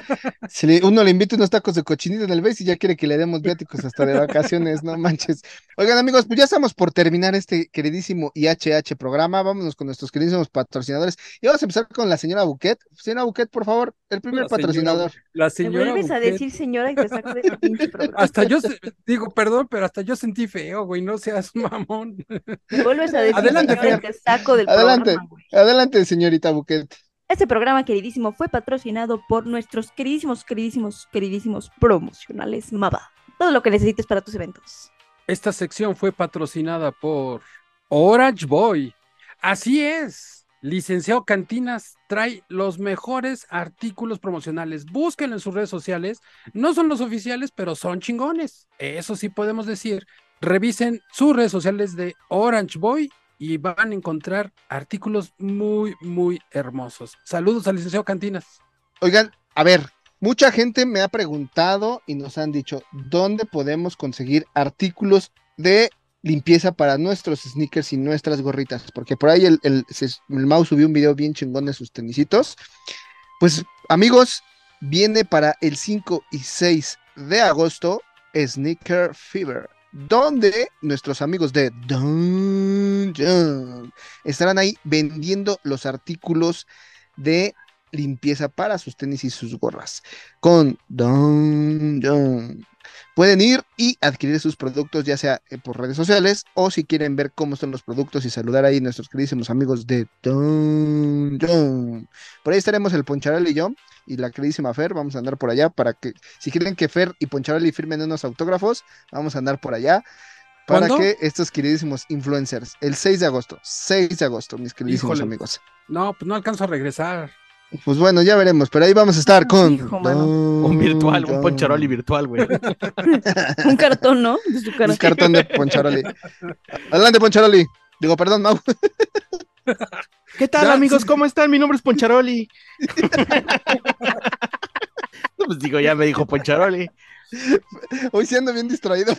si le- uno le invita unos tacos de cochinita en el BES y ya quiere que le demos viáticos hasta de vacaciones, no manches. Oigan, amigos, pues ya estamos por terminar este queridísimo IHH programa. Vámonos con nuestros queridísimos patrocinadores. Y vamos a empezar con la señora Buquet. Señora Buquet, por favor, el primer La señora patrocinador. La Me señora vuelves a decir señora y te saco de este pinche programa. Hasta yo digo, perdón, pero hasta yo sentí feo, güey, no seas mamón. Me vuelves a decir Adelante, Fer. te saco del Adelante. programa, güey. Adelante, señorita Buquet. Este programa, queridísimo, fue patrocinado por nuestros queridísimos, queridísimos, queridísimos promocionales MABA. Todo lo que necesites para tus eventos. Esta sección fue patrocinada por Orange Boy. Así es. Licenciado Cantinas trae los mejores artículos promocionales. Búsquenlo en sus redes sociales. No son los oficiales, pero son chingones. Eso sí podemos decir. Revisen sus redes sociales de Orange Boy y van a encontrar artículos muy, muy hermosos. Saludos al licenciado Cantinas. Oigan, a ver, mucha gente me ha preguntado y nos han dicho dónde podemos conseguir artículos de limpieza para nuestros sneakers y nuestras gorritas, porque por ahí el, el, se- el Mau subió un video bien chingón de sus tenisitos. Pues amigos, viene para el 5 y 6 de agosto Sneaker Fever, donde nuestros amigos de Dungeon estarán ahí vendiendo los artículos de limpieza para sus tenis y sus gorras con Dungeon. Pueden ir y adquirir sus productos ya sea eh, por redes sociales o si quieren ver cómo son los productos y saludar ahí a nuestros queridísimos amigos de Dungeon. Por ahí estaremos el Poncharelli y yo y la queridísima Fer, vamos a andar por allá para que si quieren que Fer y Poncharelli firmen unos autógrafos, vamos a andar por allá. Para ¿Cuándo? que estos queridísimos influencers, el 6 de agosto, 6 de agosto, mis queridísimos Híjole. amigos. No, pues no alcanzo a regresar. Pues bueno, ya veremos, pero ahí vamos a estar con Hijo. Un virtual, un poncharoli virtual, güey. Un cartón, ¿no? De su cara. Un cartón de Poncharoli. Adelante, Poncharoli. Digo, perdón, Mau. ¿Qué tal, amigos? ¿Cómo están? Mi nombre es Poncharoli. No, pues digo, ya me dijo Poncharoli. Hoy sí ando bien distraído.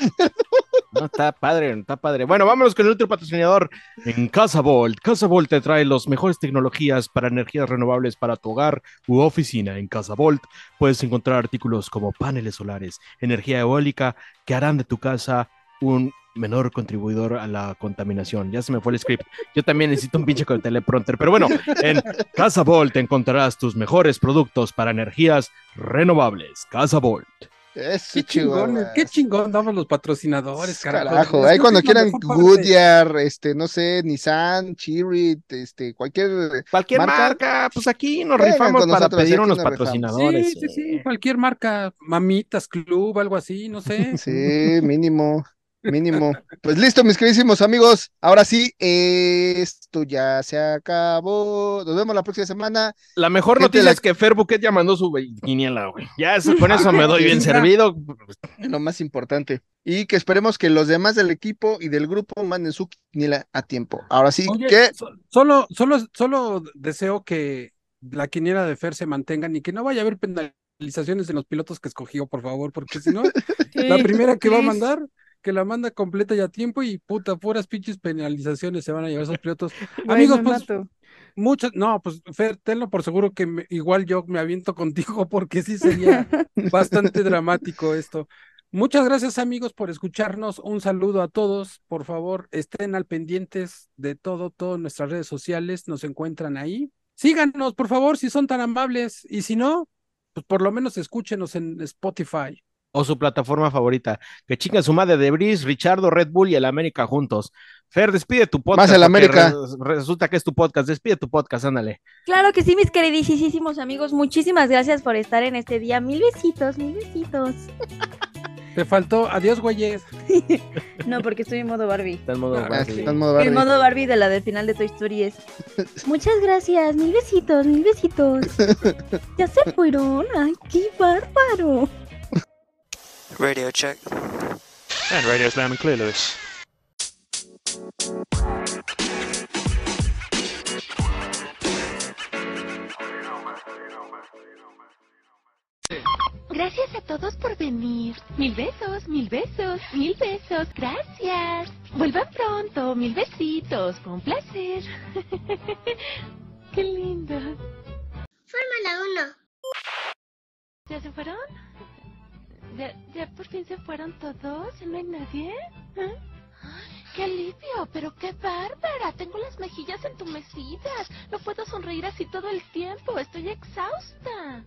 No, está padre, está padre. Bueno, vámonos con el otro patrocinador. En Casa Volt. Casa Volt te trae las mejores tecnologías para energías renovables para tu hogar u oficina. En Casa Volt puedes encontrar artículos como paneles solares, energía eólica que harán de tu casa un menor contribuidor a la contaminación. Ya se me fue el script. Yo también necesito un pinche con teleprompter. Pero bueno, en Casa Volt encontrarás tus mejores productos para energías renovables. Casa Volt. Eso, Qué chingón, qué chingón daban los patrocinadores, carajo. Ahí cuando quieran. Goodyear, este, no sé, Nissan, Chery, este, cualquier. Cualquier Marca. marca, pues aquí nos rifamos para pedir unos patrocinadores. Sí, sí, sí, cualquier marca, Mamitas Club, algo así, no sé. Sí, mínimo, mínimo. Pues listo, mis queridísimos amigos. Ahora sí, esto ya se acabó. Nos vemos la próxima semana. La mejor Gente, noticia la- es que Fer Buquet ya mandó su quiniela, güey. Ya eso- con eso me doy bien servido. Lo más importante. Y que esperemos que los demás del equipo y del grupo manden su quiniela a tiempo. Ahora sí, Oye, que so- solo, solo, solo deseo que la quiniela de Fer se mantengan y que no vaya a haber penalizaciones en los pilotos que escogió, por favor, porque si no, La primera que va a mandar, que la manda completa y a tiempo y puta, puras pinches penalizaciones se van a llevar esos pilotos. Güey, Amigos, pues mato. muchas, no, pues Fer, tenlo por seguro que me- igual yo me aviento contigo porque sí sería bastante dramático esto. Muchas gracias amigos por escucharnos. Un saludo a todos. Por favor, estén al pendientes de todo, todas nuestras redes sociales. Nos encuentran ahí. Síganos, por favor, si son tan amables. Y si no, pues por lo menos escúchenos en Spotify. O su plataforma favorita. Que chinga su madre de Brice, Richardo, Red Bull y el América juntos. Fer, despide tu podcast. el porque América. re- resulta que es tu podcast. Despide tu podcast, ándale. Claro que sí, mis queridísimos amigos. Muchísimas gracias por estar en este día. Mil besitos, mil besitos. Te faltó, adiós, güeyes. No, porque estoy en modo Barbie. Está en modo Barbie. Está en modo El Barbie. modo Barbie de la de final de Toy Story es. Muchas gracias, mil besitos, mil besitos. Ya se fueron. Ay, qué bárbaro. Radio check. And radio's loud and clear, Lewis. Gracias a todos por venir. Mil besos, mil besos, mil besos. Gracias. Vuelvan pronto. Mil besitos. Fue un placer. Qué lindo. Fórmula 1. ¿Ya se fueron? ¿Ya, ya por fin se fueron todos? ¿Ya no hay nadie? ¿Eh? ¡Ay, ¡Qué alivio! ¡Pero qué bárbara! Tengo las mejillas entumecidas. No puedo sonreír así todo el tiempo. Estoy exhausta.